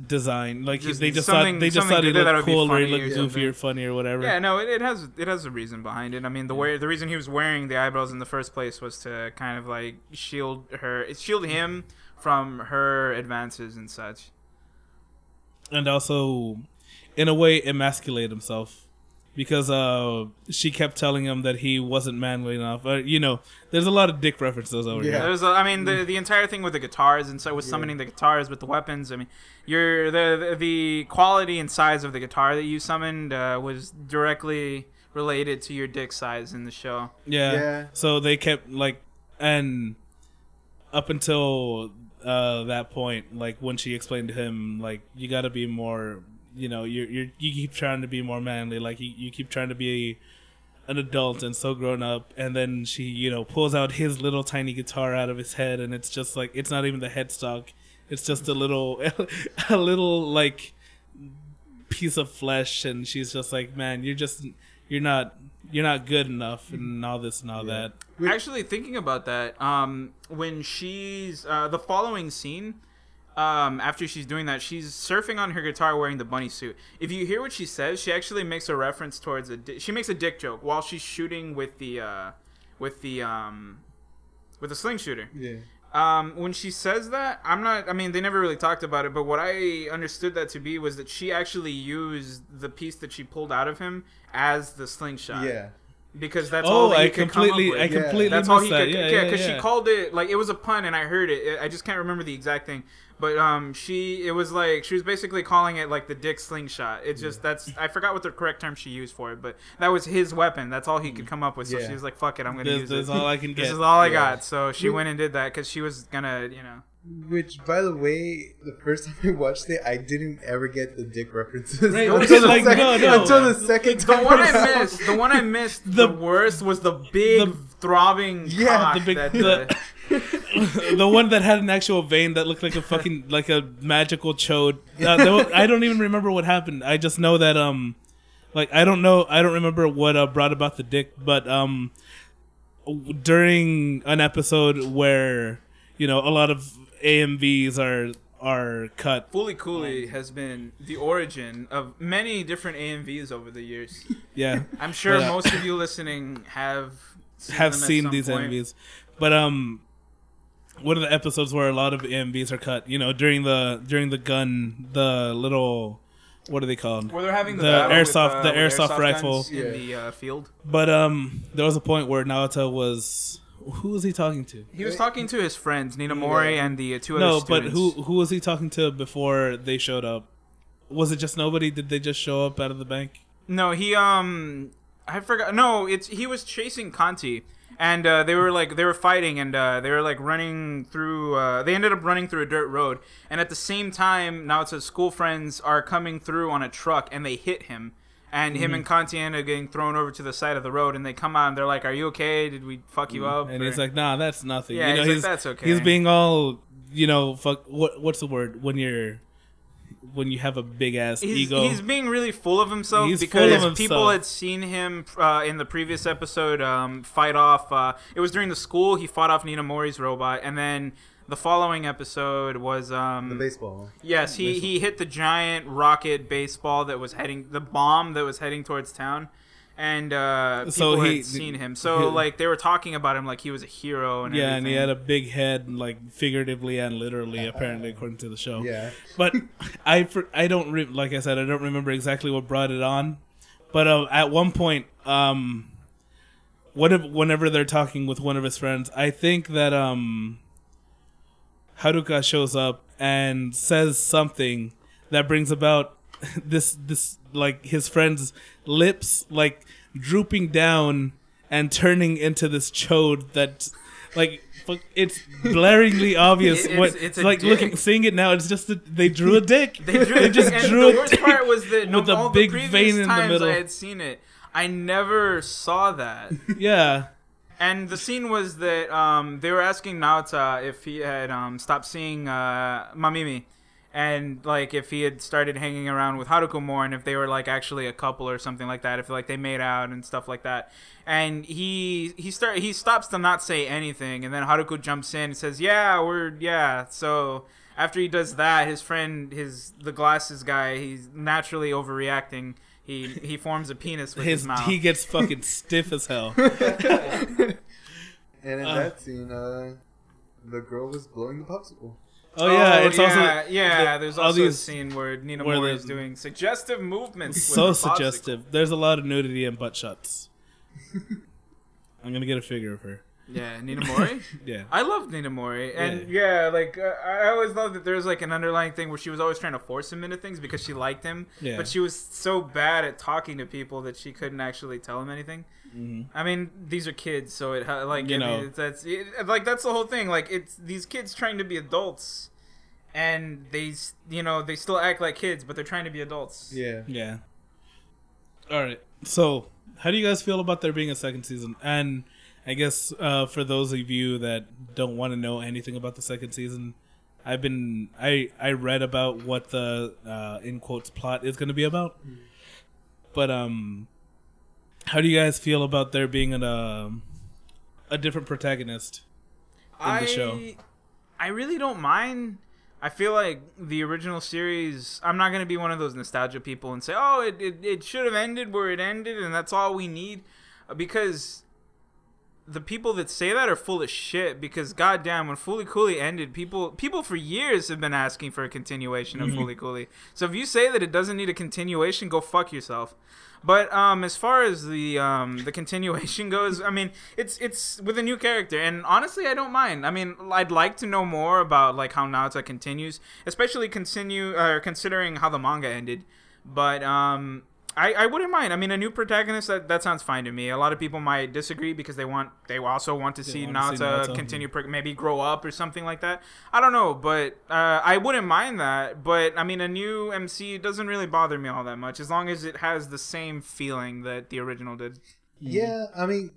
design. Like Just they just thought they just thought it looked cool or funny looked or goofy something. or funny or whatever. yeah, no, it, it has it has a reason behind it. I mean, the way the reason he was wearing the eyebrows in the first place was to kind of like shield her, shield him from her advances and such. And also in a way emasculate himself because uh she kept telling him that he wasn't manly enough. Uh, you know, there's a lot of dick references over Yeah. here. There's, a, I mean, the the entire thing with the guitars and so with summoning the guitars with the weapons. I mean, your the the, the quality and size of the guitar that you summoned uh, was directly related to your dick size in the show. Yeah. Yeah. So they kept like, and up until uh, that point, like when she explained to him, like you got to be more, you know, you're you're you keep trying to be more manly, like you, you keep trying to be an adult and so grown up, and then she, you know, pulls out his little tiny guitar out of his head, and it's just like it's not even the headstock, it's just a little, a little like piece of flesh, and she's just like, man, you're just you're not you're not good enough and all this and all that. Which- Actually, thinking about that, um, when she's uh, the following scene, um, after she's doing that, she's surfing on her guitar wearing the bunny suit. If you hear what she says, she actually makes a reference towards a. Di- she makes a dick joke while she's shooting with the, uh, with the, um, with the sling shooter. Yeah. Um, when she says that, I'm not. I mean, they never really talked about it, but what I understood that to be was that she actually used the piece that she pulled out of him as the slingshot. Yeah. Because that's oh, all that I he could come up completely, with. I Yeah. completely That's all he that. could. Yeah, Yeah, yeah, because yeah. she called it like it was a pun, and I heard it. I just can't remember the exact thing, but um, she it was like she was basically calling it like the dick slingshot. It's just that's I forgot what the correct term she used for it, but that was his weapon. That's all he could come up with. So Yeah. she was like, "Fuck it, I'm gonna This, use this is it. all I can This get. is all I got." So she went and did that because she was gonna, you know. Which, by the way, the first time I watched it, I didn't ever get the dick references Right, until, the like, second, no, no. until the second The time. one I I missed, the one I missed, The- the, worst was the big the- throbbing Yeah, cock the big- that the- the- one that had an actual vein that looked like a fucking like a magical chode. Uh, there wa- I don't even remember what happened. I just know that um, like I don't know. I don't remember what uh, brought about the dick, but um, during an episode where you know a lot of AMVs are are cut. Fooly Cooly has been the origin of many different AMVs over the years. Yeah, I'm sure Yeah. most of you listening have seen have seen these point. AMVs, but um, one of the episodes where a lot of AMVs are cut. You know, during the during the gun, the little what are they called? Where they're having the, The battle with, airsoft- uh, the with airsoft guns rifle. in the uh, field. But um, there was a point where Naota was who was he talking to? He was talking to his friends Ninamori Yeah. and the uh, two No, other but who who was he talking to before they showed up? Was it just nobody? Did they just show up out of the bank? No, he um, I forgot. No, it's he was chasing Canti, and uh, they were like they were fighting, and uh, they were like running through. Uh, they ended up running through a dirt road, and at the same time, now it's his school friends are coming through on a truck, and they hit him. And him and Canti end up getting thrown over to the side of the road, and they come out and they're like, "Are you okay? Did we fuck you up?" And Or- he's like, "Nah, that's nothing." Yeah, you know, he's like, "That's okay." He's being all, you know, fuck. What what's the word when you're when you have a big ass he's, ego? he's being really full of himself He's because full of people himself. had seen him uh, in the previous episode um, fight off. Uh, it was during the school he fought off Ninamori's robot, and then the following episode was The um, baseball. yes he he hit the giant rocket baseball that was heading the bomb that was heading towards town. And uh, people So he- had seen him, so he- like they were talking about him like he was a hero, and yeah, and he had a big head, like figuratively and literally, apparently, according to the show. Yeah. but I I don't re- like I said I don't remember exactly what brought it on, but uh, at one point, um, whenever whenever they're talking with one of his friends, I think that um, Haruko shows up and says something that brings about this this like his friend's lips like drooping down and turning into this chode that like it's blaringly obvious It- what it's- it's it's like dick. looking seeing it now it's just that they drew a dick They drew just and drew the a worst dick part was that no, with a big vein in the middle. I had seen it, I never saw that. yeah and the scene was that um, they were asking Naota if he had um, stopped seeing uh, Mamimi, and like if he had started hanging around with Haruko more, and if they were like actually a couple or something like that, if like they made out and stuff like that. And he he start he stops to not say anything, and then Haruko jumps in and says, "Yeah, we're yeah." So after he does that, his friend, his the glasses guy, he's naturally overreacting. He he forms a penis with his, his mouth. he gets fucking stiff as hell And in Uh. that scene, uh, the girl was blowing the popsicle. Oh yeah, it's yeah, also yeah. the- there's also a scene where Nina where Mori is doing suggestive movements. with so her popsicle. suggestive. There's a lot of nudity and butt shots. I'm gonna get a figure of her. Yeah, Ninamori. Yeah. I love Ninamori, and yeah, like uh, I always loved that there was like an underlying thing where she was always trying to force him into things because she liked him, Yeah. but she was so bad at talking to people that she couldn't actually tell him anything. Hmm I mean, these are kids, so it like You I know. mean, that's it, like that's the whole thing. Like it's these kids trying to be adults, and they you know they still act like kids, but they're trying to be adults. Yeah. Yeah. All right. So, how do you guys feel about there being a second season? And I guess uh, for those of you that don't want to know anything about the second season, I've been I I read about what the uh, in quotes plot is going to be about. But um, how do you guys feel about there being an um a different protagonist? in the show. I really don't mind. I feel like the original series. I'm not gonna be one of those nostalgia people and say, "Oh, it it, it should have ended where it ended, and that's all we need," because the people that say that are full of shit. Because goddamn, when Fooly Cooly ended, people people for years have been asking for a continuation of Fooly Cooly. So if you say that it doesn't need a continuation, go fuck yourself. But um, as far as the um, the continuation goes, I mean, it's it's with a new character, and honestly, I don't mind. I mean, I'd like to know more about like how Naruto continues, especially continue uh, considering how the manga ended. But um, I, I wouldn't mind. I mean, a new protagonist that, that sounds fine to me. A lot of people might disagree because they want they also want to see want to see Naruto, Naruto. continue, pro- maybe grow up or something like that. I don't know, but uh, I wouldn't mind that. But I mean, a new MC doesn't really bother me all that much as long as it has the same feeling that the original did. Yeah, I mean,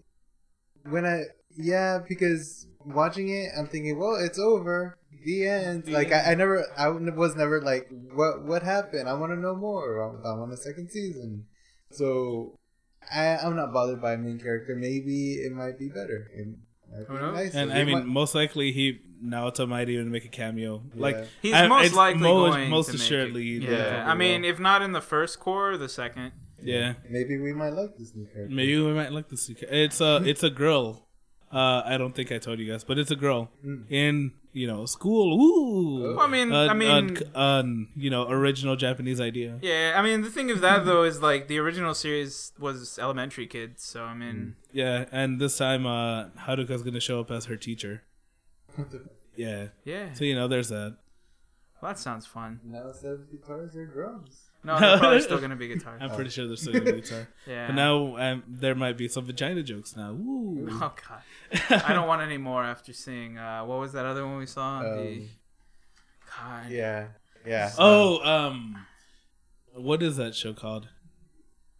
when I yeah, because watching it, I'm thinking, well, it's over, the end. The like end. I, I never, I was never like, what what happened? I want to know more. I, I want a second season. So I, I'm not bothered by a main character. Maybe it might be better. It might be Who. And They I mean, might- most likely he Naota might even make a cameo. Like He's I- most it's likely mo- going most to make assuredly. It. Yeah, I mean, will. if not in the first core, the second. yeah. maybe we might like this new character. Maybe we might like this. It's a it's a girl. Uh, I don't think I told you guys, but it's a girl Mm. in you know school. Ooh, Well, I mean, Uh, I mean, uh, uh, you know, original Japanese idea. yeah, I mean, the thing of that though is like the original series was elementary kids, so I mean, Yeah, and this time, uh, Haruko's gonna show up as her teacher. Yeah, yeah, so you know, there's that. well, that sounds fun. now instead of guitars, they're drums. No, they're probably still gonna be guitar. I'm pretty sure there's still gonna be guitar. Yeah. But now um, there might be some vagina jokes now. Ooh. Oh god, I don't want any more after seeing uh, what was that other one we saw? the Um, God, Yeah, yeah. Oh, um, what is that show called?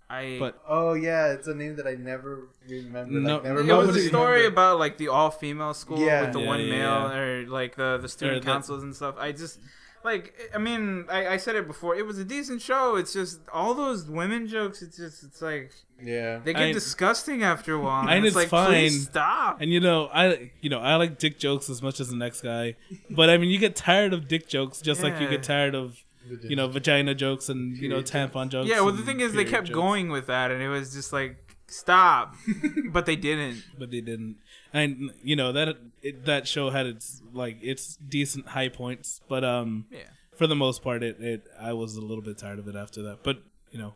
I. But Oh yeah, it's a name that I never remember. No- like, never it was a story remembered. about like the all female school Yeah. with the Yeah, one yeah, male yeah. or like the the student Or the- councils and stuff. I just like I mean I, I said it before. It was a decent show. It's just all those women jokes. It's just it's like Yeah. they get I- disgusting after a while. And it's, it's like fine. stop. and you know, I you know I like dick jokes as much as the next guy, but I mean, you get tired of dick jokes just like you get tired of you know vagina jokes and you know tampon jokes. Yeah, well the thing is they kept jokes. going with that, and it was just like stop, but they didn't. but they didn't. And you know that it, that show had its like its decent high points, but um, Yeah. for the most part, it, it I was a little bit tired of it after that. But you know,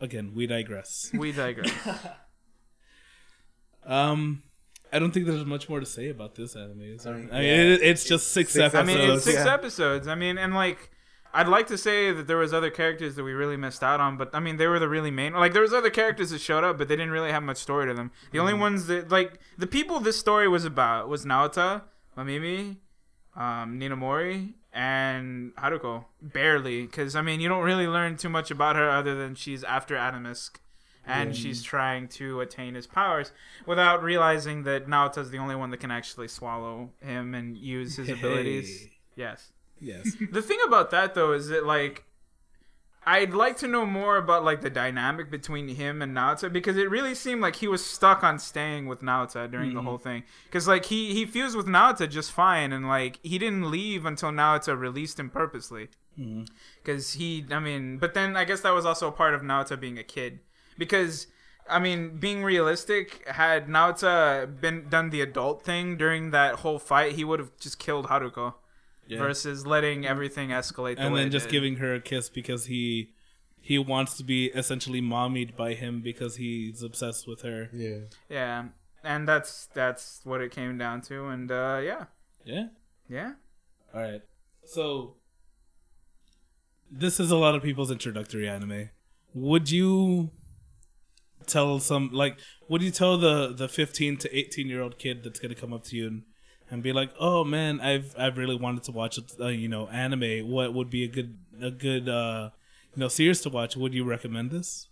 again, we digress. We digress. Um, I don't think there's much more to say about this anime. Is there? I mean, I mean, yeah. it, it's just six, Six episodes. I mean, it's six Yeah. episodes. I mean, and like, I'd like to say that there was other characters that we really missed out on, but I mean, they were the really main. Like, there was other characters that showed up, but they didn't really have much story to them. The only ones that, like, the people this story was about was Naota, Mamimi, um, Ninamori, and Haruko. Barely, because I mean, you don't really learn too much about her other than she's after Atomsk. And she's trying to attain his powers without realizing that Naota's the only one that can actually swallow him and use his abilities. Yes. Yes. The thing about that though is that like I'd like to know more about like the dynamic between him and Naota because it really seemed like he was stuck on staying with Naota during the mm-hmm. whole thing. Because like he he fused with Naota just fine and like he didn't leave until Naota released him purposely. Mm-hmm. Because he, I mean, but then I guess that was also a part of Naota being a kid. Because I mean, being realistic, had Naota been done the adult thing during that whole fight, he would have just killed Haruko. Yeah. versus letting everything escalate. The and way then it just did. giving her a kiss because he he wants to be essentially mommied by him because he's obsessed with her. Yeah. yeah, and that's that's what it came down to, and uh, yeah, Yeah. yeah. All right. So this is a lot of people's introductory anime. Would you tell some like would you tell the the 15 to 18 year old kid that's going to come up to you and, and be like, "Oh man, I've I've really wanted to watch uh, you know, anime. What would be a good a good uh you know, series to watch? Would you recommend this?"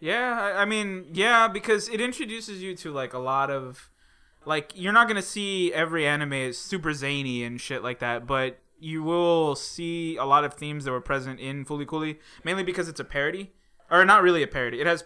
Yeah, I mean, yeah, because it introduces you to like a lot of like you're not gonna see every anime is super zany and shit like that, but you will see a lot of themes that were present in Fooly Cooly, mainly because it's a parody, or not really a parody. It has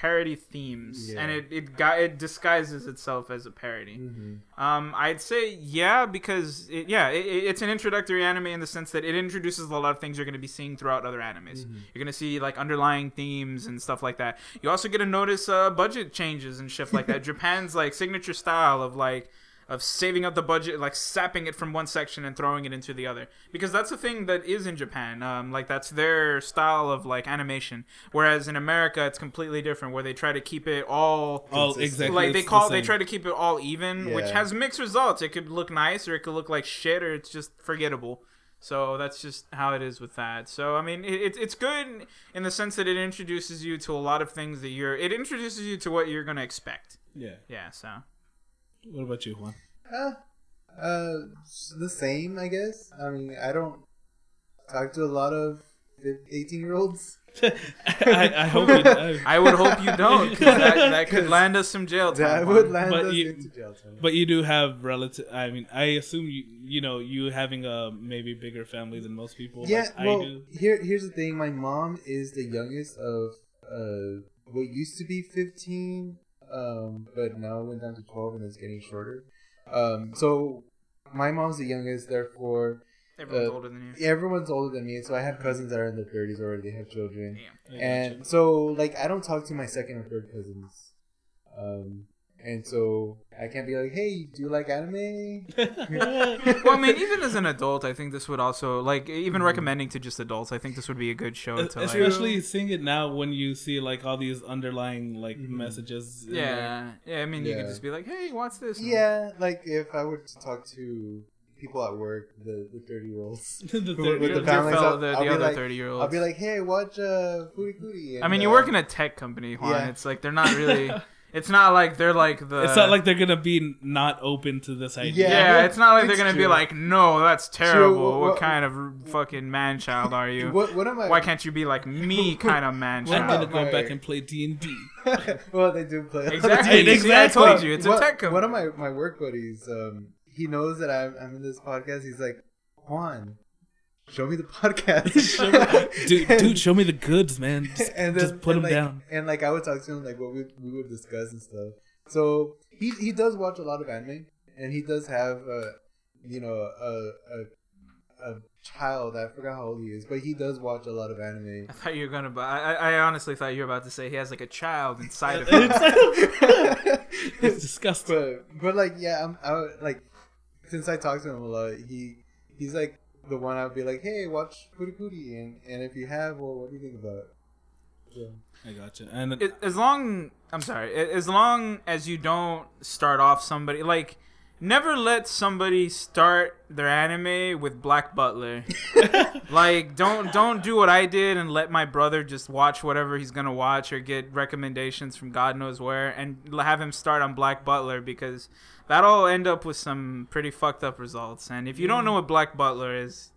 parody themes, Yeah. and it it got it disguises itself as a parody. Mm-hmm. Um, I'd say yeah because it, yeah, it, it- it's an introductory anime in the sense that it introduces a lot of things you're going to be seeing throughout other animes. You're going to see like underlying themes and stuff like that. You also get to notice uh, budget changes and shit like that. Japan's like signature style of like of saving up the budget, like sapping it from one section and throwing it into the other, because that's a thing that is in Japan. Um, like that's their style of like animation. Whereas in America, it's completely different, where they try to keep it all All exactly. Like they it's the call they try to keep it all even which has mixed results. It could look nice or it could look like shit or it's just forgettable. So that's just how it is with that. So i mean it, it, it's good in the sense that it introduces you to a lot of things that you're it introduces you to what you're gonna expect. Yeah. yeah so What about you, Juan? Uh, uh, the same, I guess. I mean, I don't talk to a lot of 18 year olds. I, I hope it, I, i would hope you don't 'cause that, that could land us some jail time That would land But us you- into jail time. But you do have relative. I mean, I assume you you know you having a maybe bigger family than most people. yeah, like well, I do. here here's the thing. My mom is the youngest of uh what used to be 15, um, but now it went down to 12 and it's getting shorter. Um, so my mom's the youngest, therefore everyone's uh, older than you everyone's older than me. So I have cousins that are in their 30s already. They have children. Damn. And so like I don't talk to my second or third cousins, um, and so I can't be like, hey, do you like anime? well, I mean, even as an adult, I think this would also like even recommending to just adults. I think this would be a good show to like. Especially seeing it now when you see like all these underlying like Mhm. messages. in, Yeah, yeah. I mean, you could just be like, "Hey, watch this." yeah, like if I were to talk to people at work, the the thirty year olds, the with the your families, fellow, I'll- the, I'll the be other like- thirty year olds. I'll be like, hey, watch uh, Footy Cootie. I mean, you work in a tech company, Juan. Yeah. It's like they're not really. it's not like they're like the. it's not like they're gonna be not open to this idea. Yeah, Yeah, it's not like they're it's gonna be true. like, no, that's terrible. What, What- kind of fucking man child are you? What what am I? Why can't you be like me, kind of man child? I'm gonna child? go back and play D and D. well, they do play Exactly. Exactly. See, I told you, it's a One- tech company. One of my my work buddies, um, he knows that I'm, I'm in this podcast. He's like, Juan, show me the podcast. Show me- dude, dude, show me the goods, man. Just, and just put them and like, down. And like I would talk to him like what we we would discuss and stuff. So he he does watch a lot of anime, and he does have a you know a a, a child. I forgot how old he is, but he does watch a lot of anime. I thought you were gonna. bu- I, I I honestly thought you were about to say he has like a child inside of him. it's disgusting. but but like yeah, I'm I like since I talk to him a lot, he he's like the one I'd be like, hey, watch Pootie Pootie, and and if you have, well, what do you think about it? Yeah. I gotcha. And It- as long I'm sorry, as long as you don't start off somebody like never let somebody start their anime with Black Butler. like don't don't do what I did and let my brother just watch whatever he's going to watch or get recommendations from God knows where and have him start on Black Butler because that'll end up with some pretty fucked up results. And if you don't know what Black Butler is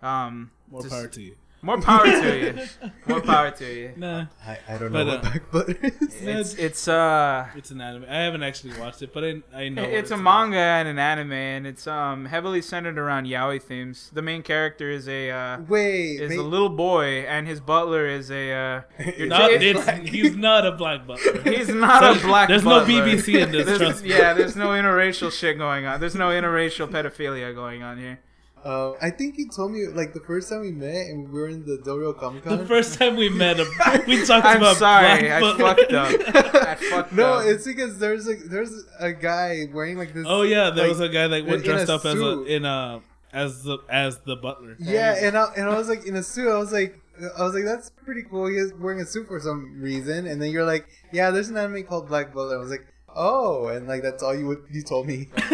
um more just- power to you. More power to you. More power to you. Nah, I, I don't know But, what uh, back butter is. It's it's uh it's an anime. I haven't actually watched it, but I I know what it's a about. manga and an anime, and it's um heavily centered around yaoi themes. The main character is a uh, Wait, is wait, a little boy, and his butler is a uh, you're Not, it's it's, like- he's not a black butler. he's not a black. There's butler. no BBC in this. There's- trust me. yeah, there's no interracial shit going on. There's no interracial pedophilia going on here. Uh, I think he told me like the first time we met and we were in the Del Rio Comic Con. The first time we met him, we talked I'm about sorry, black I butler. fucked up. I fucked no, up. it's because there's a there's a guy wearing like this. Oh yeah, there like, was a guy that in- went dressed up as a in a as the as the butler. Yeah, and I, and I was like in a suit. I was like, I was like, that's pretty cool. He's wearing a suit for some reason. And then you're like, yeah, there's an anime called Black Butler. I was like, oh, and like that's all you would you told me.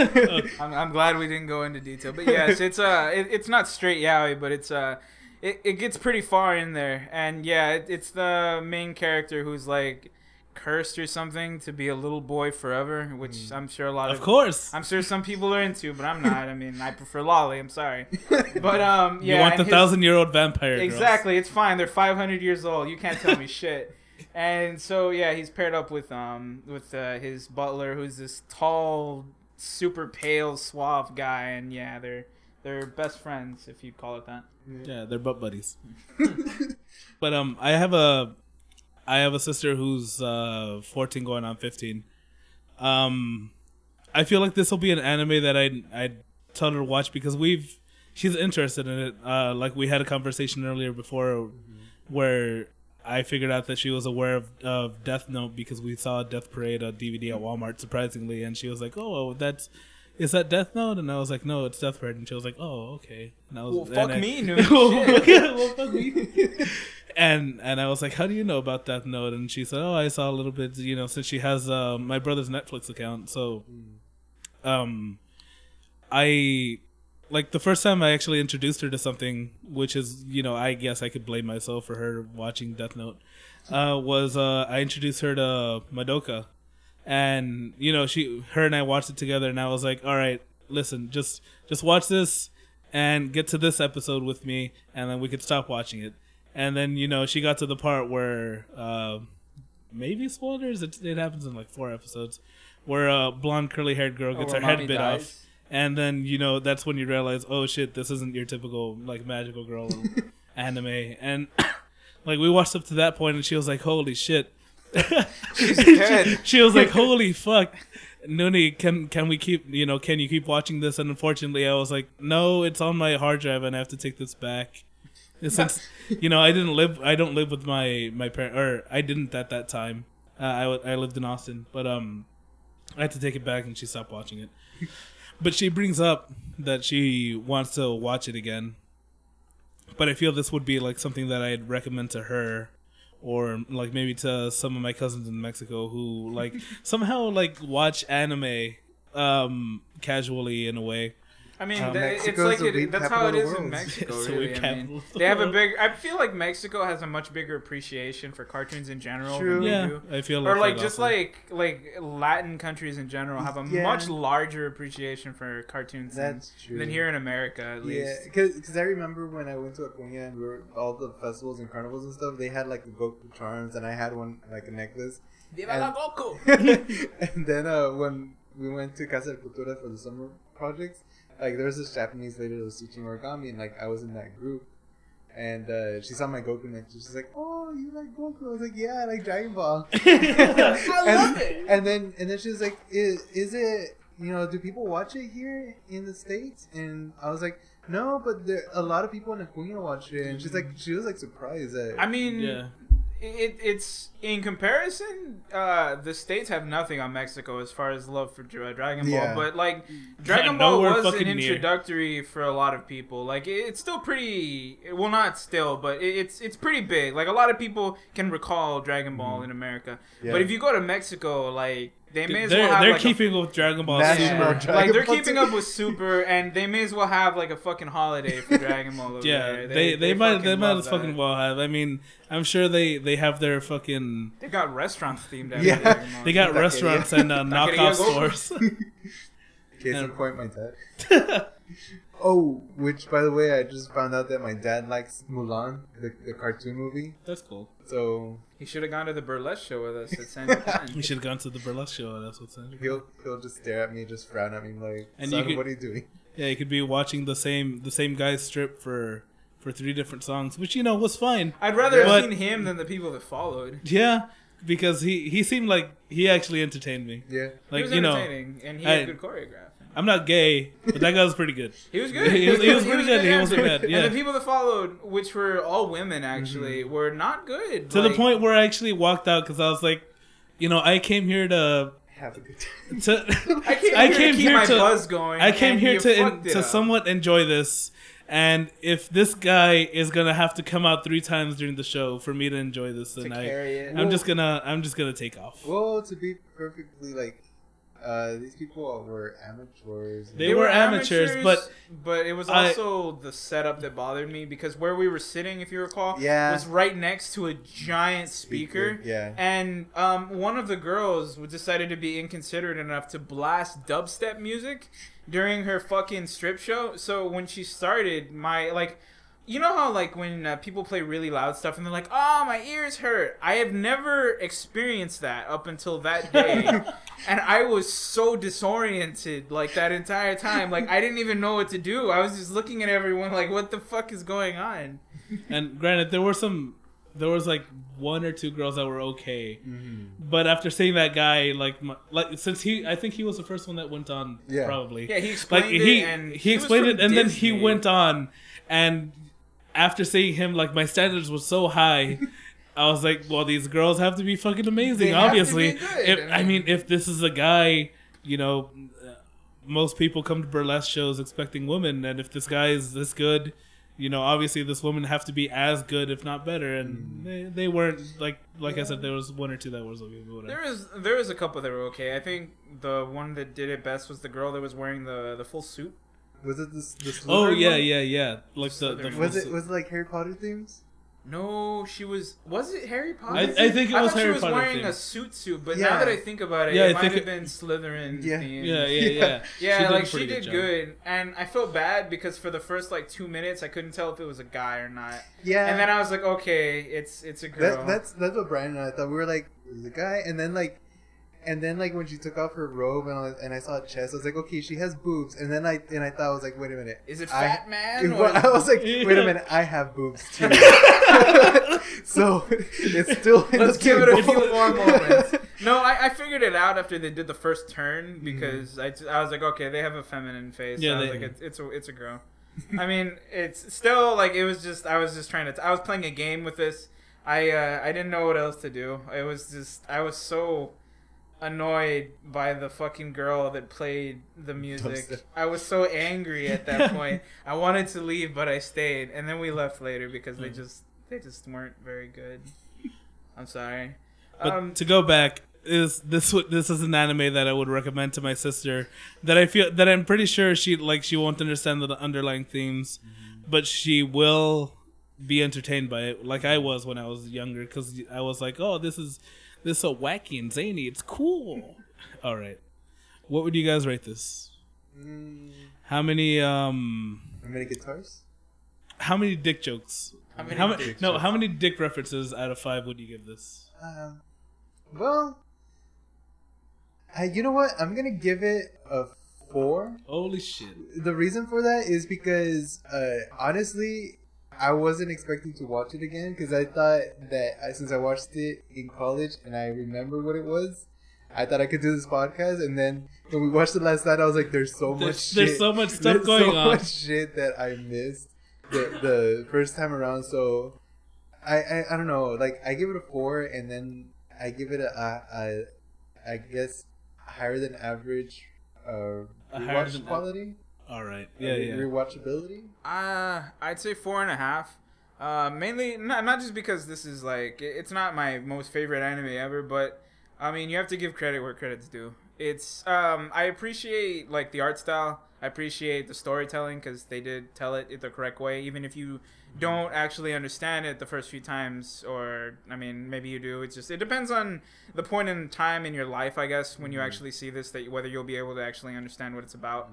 I'm, I'm glad we didn't go into detail, but yes, it's uh, it, it's not straight yaoi, but it's uh, it, it gets pretty far in there, and yeah, it, it's the main character who's like cursed or something to be a little boy forever, which I'm sure a lot of, Of course. I'm sure some people are into, but I'm not. I mean, I prefer lolly. I'm sorry, but um, yeah, you want the his- thousand year old vampire. girls. Exactly, it's fine. They're 500 years old. You can't tell me shit. And so yeah, he's paired up with um with uh, his butler, who's this tall, super pale, suave guy, and yeah, they're they're best friends if you'd call it that. Yeah, they're butt buddies. but um, I have a, I have a sister who's uh 14 going on 15. Um, I feel like this will be an anime that I I tell her to watch because we've she's interested in it. Uh, like we had a conversation earlier before where I figured out that she was aware of, of Death Note because we saw Death Parade on DVD at Walmart surprisingly, and she was like, "Oh, that's." Is that Death Note? And I was like, no, it's Death Parade. And she was like, oh, okay. And I was, Well, fuck I- me, no Well, shit. yeah, well, fuck me. and and I was like, "How do you know about that note?" And she said, "Oh, I saw a little bit. You know, since she has uh, my brother's Netflix account, so um, I like the first time I actually introduced her to something, which is you know, I guess I could blame myself for her watching Death Note. Uh, was uh, I introduced her to Madoka, and you know, she, her and I watched it together, and I was like, "All right, listen, just just watch this." and get to this episode with me, and then we could stop watching it. And then you know she got to the part where uh, maybe spoilers. It, it happens in like four episodes, where a blonde curly haired girl Oh, gets where her head bit dies. off, and then you know that's when you realize, oh shit, this isn't your typical like magical girl anime. And like we watched up to that point, and she was like, holy shit. She's dead. she was like, "Holy fuck, Nuni, can can we keep you know can you keep watching this?" And unfortunately, I was like, "No, it's on my hard drive, and I have to take this back." Since you know, I didn't live, I don't live with my my parent, or I didn't at that time. Uh, I I lived in Austin, but um, I had to take it back, and she stopped watching it. But she brings up that she wants to watch it again. But I feel this would be like something that I'd recommend to her or like maybe to some of my cousins in Mexico who like somehow like watch anime um casually in a way. I mean, th- it's like it, that's how of it the is in. Mexico. Really, I mean, they have a big. I feel like Mexico has a much bigger appreciation for cartoons in general True. than Yeah, do. I feel like Or like like just also. like like Latin countries in general have a Yeah. much larger appreciation for cartoons than, true. than here in America at Yeah, least. because I remember when I went to Acuña and we were all the festivals and carnivals and stuff. They had like the Goku charms, and I had one like a necklace. Viva And- la Goku! and then uh, when we went to Casa de Cultura for the summer projects, like there was this Japanese lady that was teaching origami, and like I was in that group. And uh, she saw my Goku necklace. She's like, "Oh, you like Goku?" I was like, "Yeah, I like Dragon Ball." I and, love it. And then and then she was like, is, "Is it you know? Do people watch it here in the states?" And I was like, "No, but there a lot of people in Acuña watch it." And she's like, she was like surprised that. I mean, yeah. It, it's in comparison. Uh, the states have nothing on Mexico as far as love for Dra- Dragon Ball, Yeah. but like Dragon Ball was an fucking near. introductory for a lot of people. Like it's still pretty. Well, not still, but it's it's pretty big. Like a lot of people can recall Dragon Ball in America, Yeah. but if you go to Mexico, like they may as they're well have they're like a with Dragon Ball Super. Dragon like they're Ball keeping up with Super, and they may as well have like a fucking holiday for Dragon Ball. Over Yeah, there. they they, might they might love as fucking well have. I mean, I'm sure they they have their fucking They got restaurants themed after Yeah. Dragon Ball. they got restaurants and uh, Taqueria knockoff stores. Case Yeah. in point, my dad. Oh, which by the way, I just found out that my dad likes Mulan, the, the cartoon movie. That's cool. So He should have gone to the burlesque show with us at San We Japan. should have gone to the burlesque show. That's what's in. he'll he'll just stare at me, just frown at me like, And "Son, you could- what are you doing?" Yeah, you could be watching the same the same guy's strip for for three different songs, which you know was fine. I'd rather But- have seen him than the people that followed. Yeah, because he he seemed like he actually entertained me. Yeah, Like he was you know, and he I- had good choreograph. I'm not gay, but that guy was pretty good. He was good. He was- he was pretty good. He wasn't bad, yeah. And the people that followed, which were all women, actually, mm-hmm. were not good. To the point where I actually walked out because I was like, you know, I came here to have a good time. to, I came I here to keep here my to- buzz going. I came here to in, to somewhat enjoy this, and if this guy is gonna have to come out three times during the show for me to enjoy this, to then I, I'm just gonna I'm just gonna take off. Well, to be perfectly like, uh, these people were amateurs. They were amateurs, but- but it was I- also the setup that bothered me because where we were sitting, if you recall, Yeah. was right next to a giant speaker. Yeah. And um, one of the girls decided to be inconsiderate enough to blast dubstep music during her fucking strip show. So when she started, my like, you know how like when uh, people play really loud stuff and they're like, "Oh, my ears hurt." I have never experienced that up until that day, and I was so disoriented like that entire time. Like I didn't even know what to do. I was just looking at everyone like, "What the fuck is going on?" And granted, there were some, there was like one or two girls that were okay, Mhm. but after seeing that guy, like, my, like since he, I think he was the first one that went on, Yeah. probably. Yeah, he like explained he it, and he was explained it, and then he went on, and after seeing him, like my standards were so high. I was like, well, these girls have to be fucking amazing. They have to obviously, be good. if I mean, if this is a guy, you know, uh, most people come to burlesque shows expecting women, and if this guy is this good, you know, obviously this woman have to be as good, if not better. And they, they weren't like like I said, there was one or two that was okay. but whatever. There was a couple that were okay. I think the one that did it best was the girl that was wearing the the full suit. Was it this? this Oh yeah, one? yeah, yeah. Like the, the Was it was it like Harry Potter themes? No, she was. Was it Harry Potter? I, I think it I was thought Harry she was Potter. wearing theme. a suit suit, but Yeah. now that I think about it, Yeah, I it might have it- been Slytherin Yeah. themed. Yeah, yeah, yeah. Yeah, did a like she did job. good, and I felt bad because for the first like two minutes, I couldn't tell if it was a guy or not, Yeah. and then I was like, okay, it's it's a girl. That, that's that's what Brian and I thought. We were like, "Is it a guy?" And then like, and then like when she took off her robe and I, and I saw a chest, I was like, "Okay, she has boobs." And then I and I thought I was like, "Wait a minute." Is it I- Fat Man? Well, or- I was like, "Wait a minute, I have boobs too." so it's still. Let's give it a few few more moments. No, I, I figured it out after they did the first turn because I, I was like, okay, they have a feminine face. Yeah, I was they- like, it's, it's a it's a girl. I mean, it's still like it was just I was just trying to. I was playing a game with this. I uh, I didn't know what else to do. It was just I was so annoyed by the fucking girl that played the music. I was so angry at that point. I wanted to leave, but I stayed, and then we left later because they Mm. just they just weren't very good. I'm sorry. But Um, to go back, is this this is an anime that I would recommend to my sister that I feel that I'm pretty sure she like she won't understand the underlying themes, but she will be entertained by it like I was when I was younger because I was like, oh, this is this is so wacky and zany, it's cool. All right, what would you guys rate this? Mm, How many um how many guitars? how many dick jokes? How many How ma- no, jokes? how many dick references out of five would you give this? Um, well, I, you know what? I'm gonna give it a four. Holy shit! The reason for that is because, uh, honestly, I wasn't expecting to watch it again because I thought that I, since I watched it in college and I remember what it was, I thought I could do this podcast. And then when we watched it last night, I was like, "There's so much There's, shit. there's so much stuff There's going so on. much shit that I missed the the first time around." So, I, I I don't know. Like I give it a four, and then I give it a, a, a I guess higher than average uh, A higher rewatch than- quality. All right, Uh, yeah, yeah. Rewatchability. Uh, I'd say four and a half. Uh, mainly not not just because this is like it's not my most favorite anime ever, but I mean you have to give credit where credit's due. It's um I appreciate like the art style. I appreciate the storytelling because they did tell it the correct way, even if you don't actually understand it the first few times, or I mean maybe you do. It's just it depends on the point in time in your life, I guess, when you actually see this that whether you'll be able to actually understand what it's about.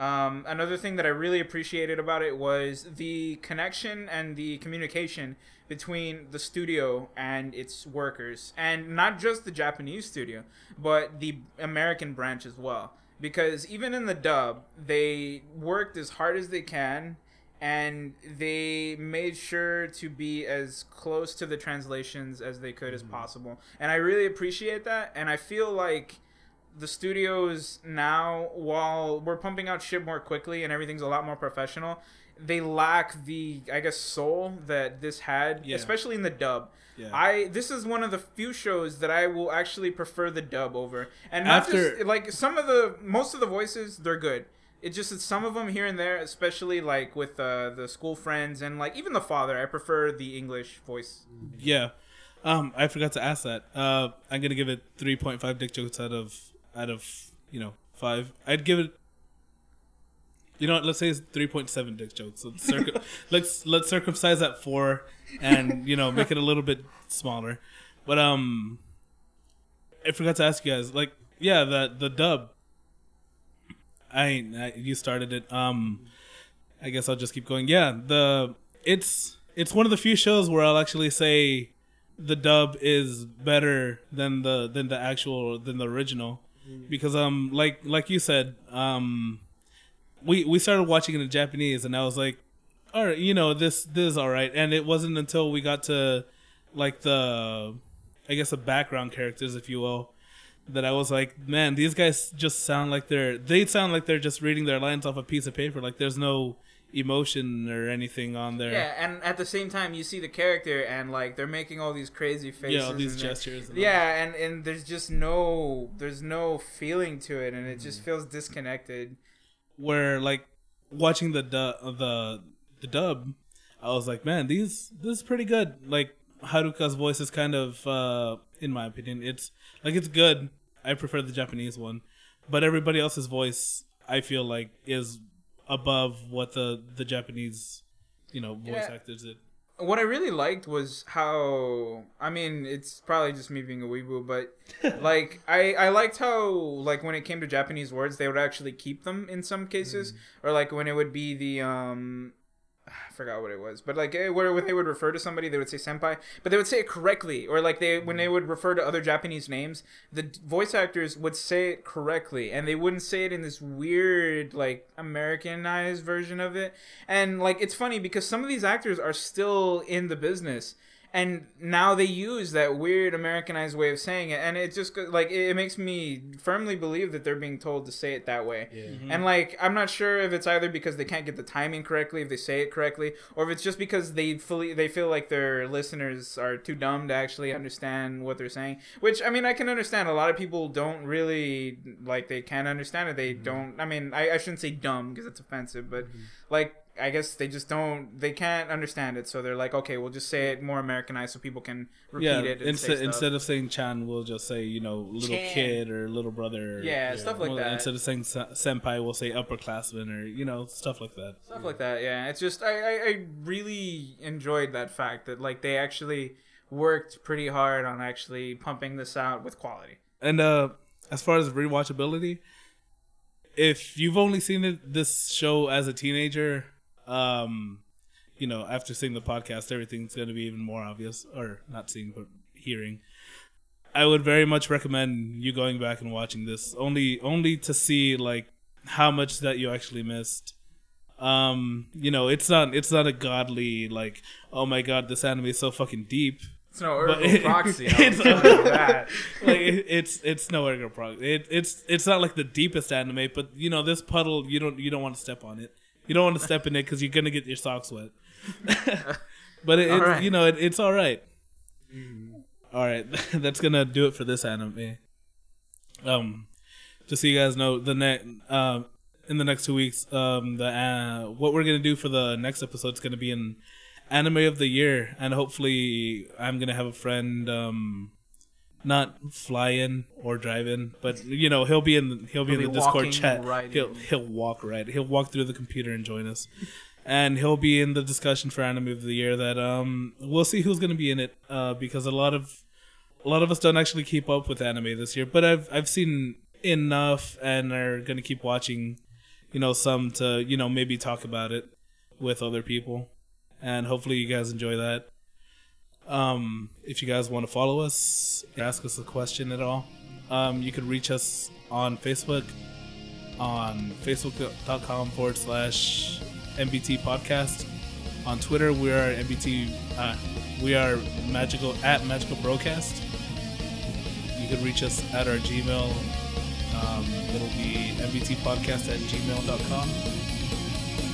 Um, another thing that I really appreciated about it was the connection and the communication between the studio and its workers, and not just the Japanese studio, but the American branch as well. Because even in the dub, they worked as hard as they can, and they made sure to be as close to the translations as they could as possible. And I really appreciate that, and I feel like the studios now, while we're pumping out shit more quickly and everything's a lot more professional, they lack the I guess soul that this had, Yeah. especially in the dub. Yeah. I this is one of the few shows that I will actually prefer the dub over, and not After- just like some of the most of the voices they're good. It just that some of them here and there, especially like with uh, the school friends and like even the father, I prefer the English voice. Yeah. Um, I forgot to ask that. Uh, I'm gonna give it 3.5 dick jokes out of out of you know five. I'd give it. You know what? Let's say it's 3.7 dick jokes. Let's, circum- let's let's circumcise that four, and you know make it a little bit smaller. But um, I forgot to ask you guys. Like, yeah, the the dub. I, I you started it. Um, I guess I'll just keep going. Yeah, the it's it's one of the few shows where I'll actually say the dub is better than the than the actual than the original because um like like you said um we we started watching it in Japanese and I was like all right you know this this is all right. And it wasn't until we got to like the I guess the background characters if you will that I was like man these guys just sound like they're they sound like they're just reading their lines off a piece of paper. Like there's no emotion or anything on there Yeah, and at the same time, you see the character and like they're making all these crazy faces. yeah all these and gestures and. Yeah, and and there's just no there's no feeling to it, and it Mm. just feels disconnected. where like watching the du- the the dub, I was like, man, these this is pretty good. Like Haruko's voice is kind of, uh, in my opinion, it's like it's good. I prefer the Japanese one, but everybody else's voice, I feel like, is above what the the Japanese, you know, voice Yeah. actors did. What I really liked was how I mean, it's probably just me being a weeboo, but like I I liked how like when it came to Japanese words, they would actually keep them in some cases, or like when it would be the um. I forgot what it was, but like eh, where when they would refer to somebody, they would say senpai, but they would say it correctly, or like they when they would refer to other Japanese names, the voice actors would say it correctly, and they wouldn't say it in this weird like Americanized version of it. And like it's funny because some of these actors are still in the business, and now they use that weird Americanized way of saying it, and it just like it, it makes me firmly believe that they're being told to say it that way. Mm-hmm. And like I'm not sure if it's either because they can't get the timing correctly if they say it correctly, or if it's just because they fully they feel like their listeners are too dumb to actually understand what they're saying. Which I mean I can understand. A lot of people don't really like they can't understand it. They mm-hmm. don't. I mean I, I shouldn't say dumb because it's offensive, but mm-hmm. like I guess they just don't they can't understand it. So they're like okay we'll just say it more Americanized so people can repeat Yeah, it. And instead say stuff. instead of saying Chan, we'll just say you know little Chan. kid or little brother. or- Yeah, stuff like Well, that. Instead of saying senpai, we'll say upperclassman or you know stuff like that. stuff like that yeah it's just I, I i really enjoyed that fact that like they actually worked pretty hard on actually pumping this out with quality And uh as far as rewatchability, if you've only seen this show as a teenager, um, you know, after seeing the podcast, everything's going to be even more obvious, or not seeing but hearing. I would very much recommend you going back and watching this, only only to see like how much that you actually missed. Um, you know, it's not it's not a godly like, oh my god, this anime is so fucking deep it's no Ergo proxy it's- I'll tell you that like it, it's it's no ergo prog. It, it's it's not like the deepest anime, but you know this puddle you don't you don't want to step on it. You don't want to step in it because you're gonna get your socks wet. but it, right. you know it, it's all right. All right, that's gonna do it for this anime. Um, just so you guys know, the next um in the next two weeks, um the uh, what we're gonna do for the next episode is gonna be an anime of the year, and hopefully I'm gonna have a friend um not fly in or drive in, but you know he'll be in he'll be He'll in be the Discord chat. right he'll in. he'll walk right. He'll walk through the computer and join us, and he'll be in the discussion for anime of the year. That um we'll see who's gonna be in it. Uh, because a lot of a lot of us don't actually keep up with anime this year, but I've I've seen enough and are gonna keep watching. You know some to you know maybe talk about it with other people, and hopefully you guys enjoy that. Um, if you guys want to follow us, ask us a question at all, um, you can reach us on Facebook on facebook.com forward slash MBT podcast. On Twitter, we are MBT, uh, we are magical at magical broadcast. You can reach us at our Gmail. Um, it'll be MBT podcast at gmail.com.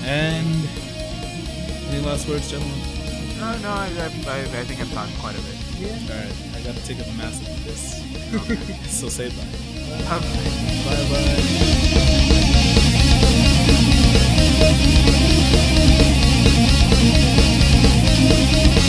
And any last words, gentlemen? No, no, I, I, I think I've done quite a bit. Yeah. Alright, I gotta take a massive piss. So say bye. Bye bye. bye, -bye.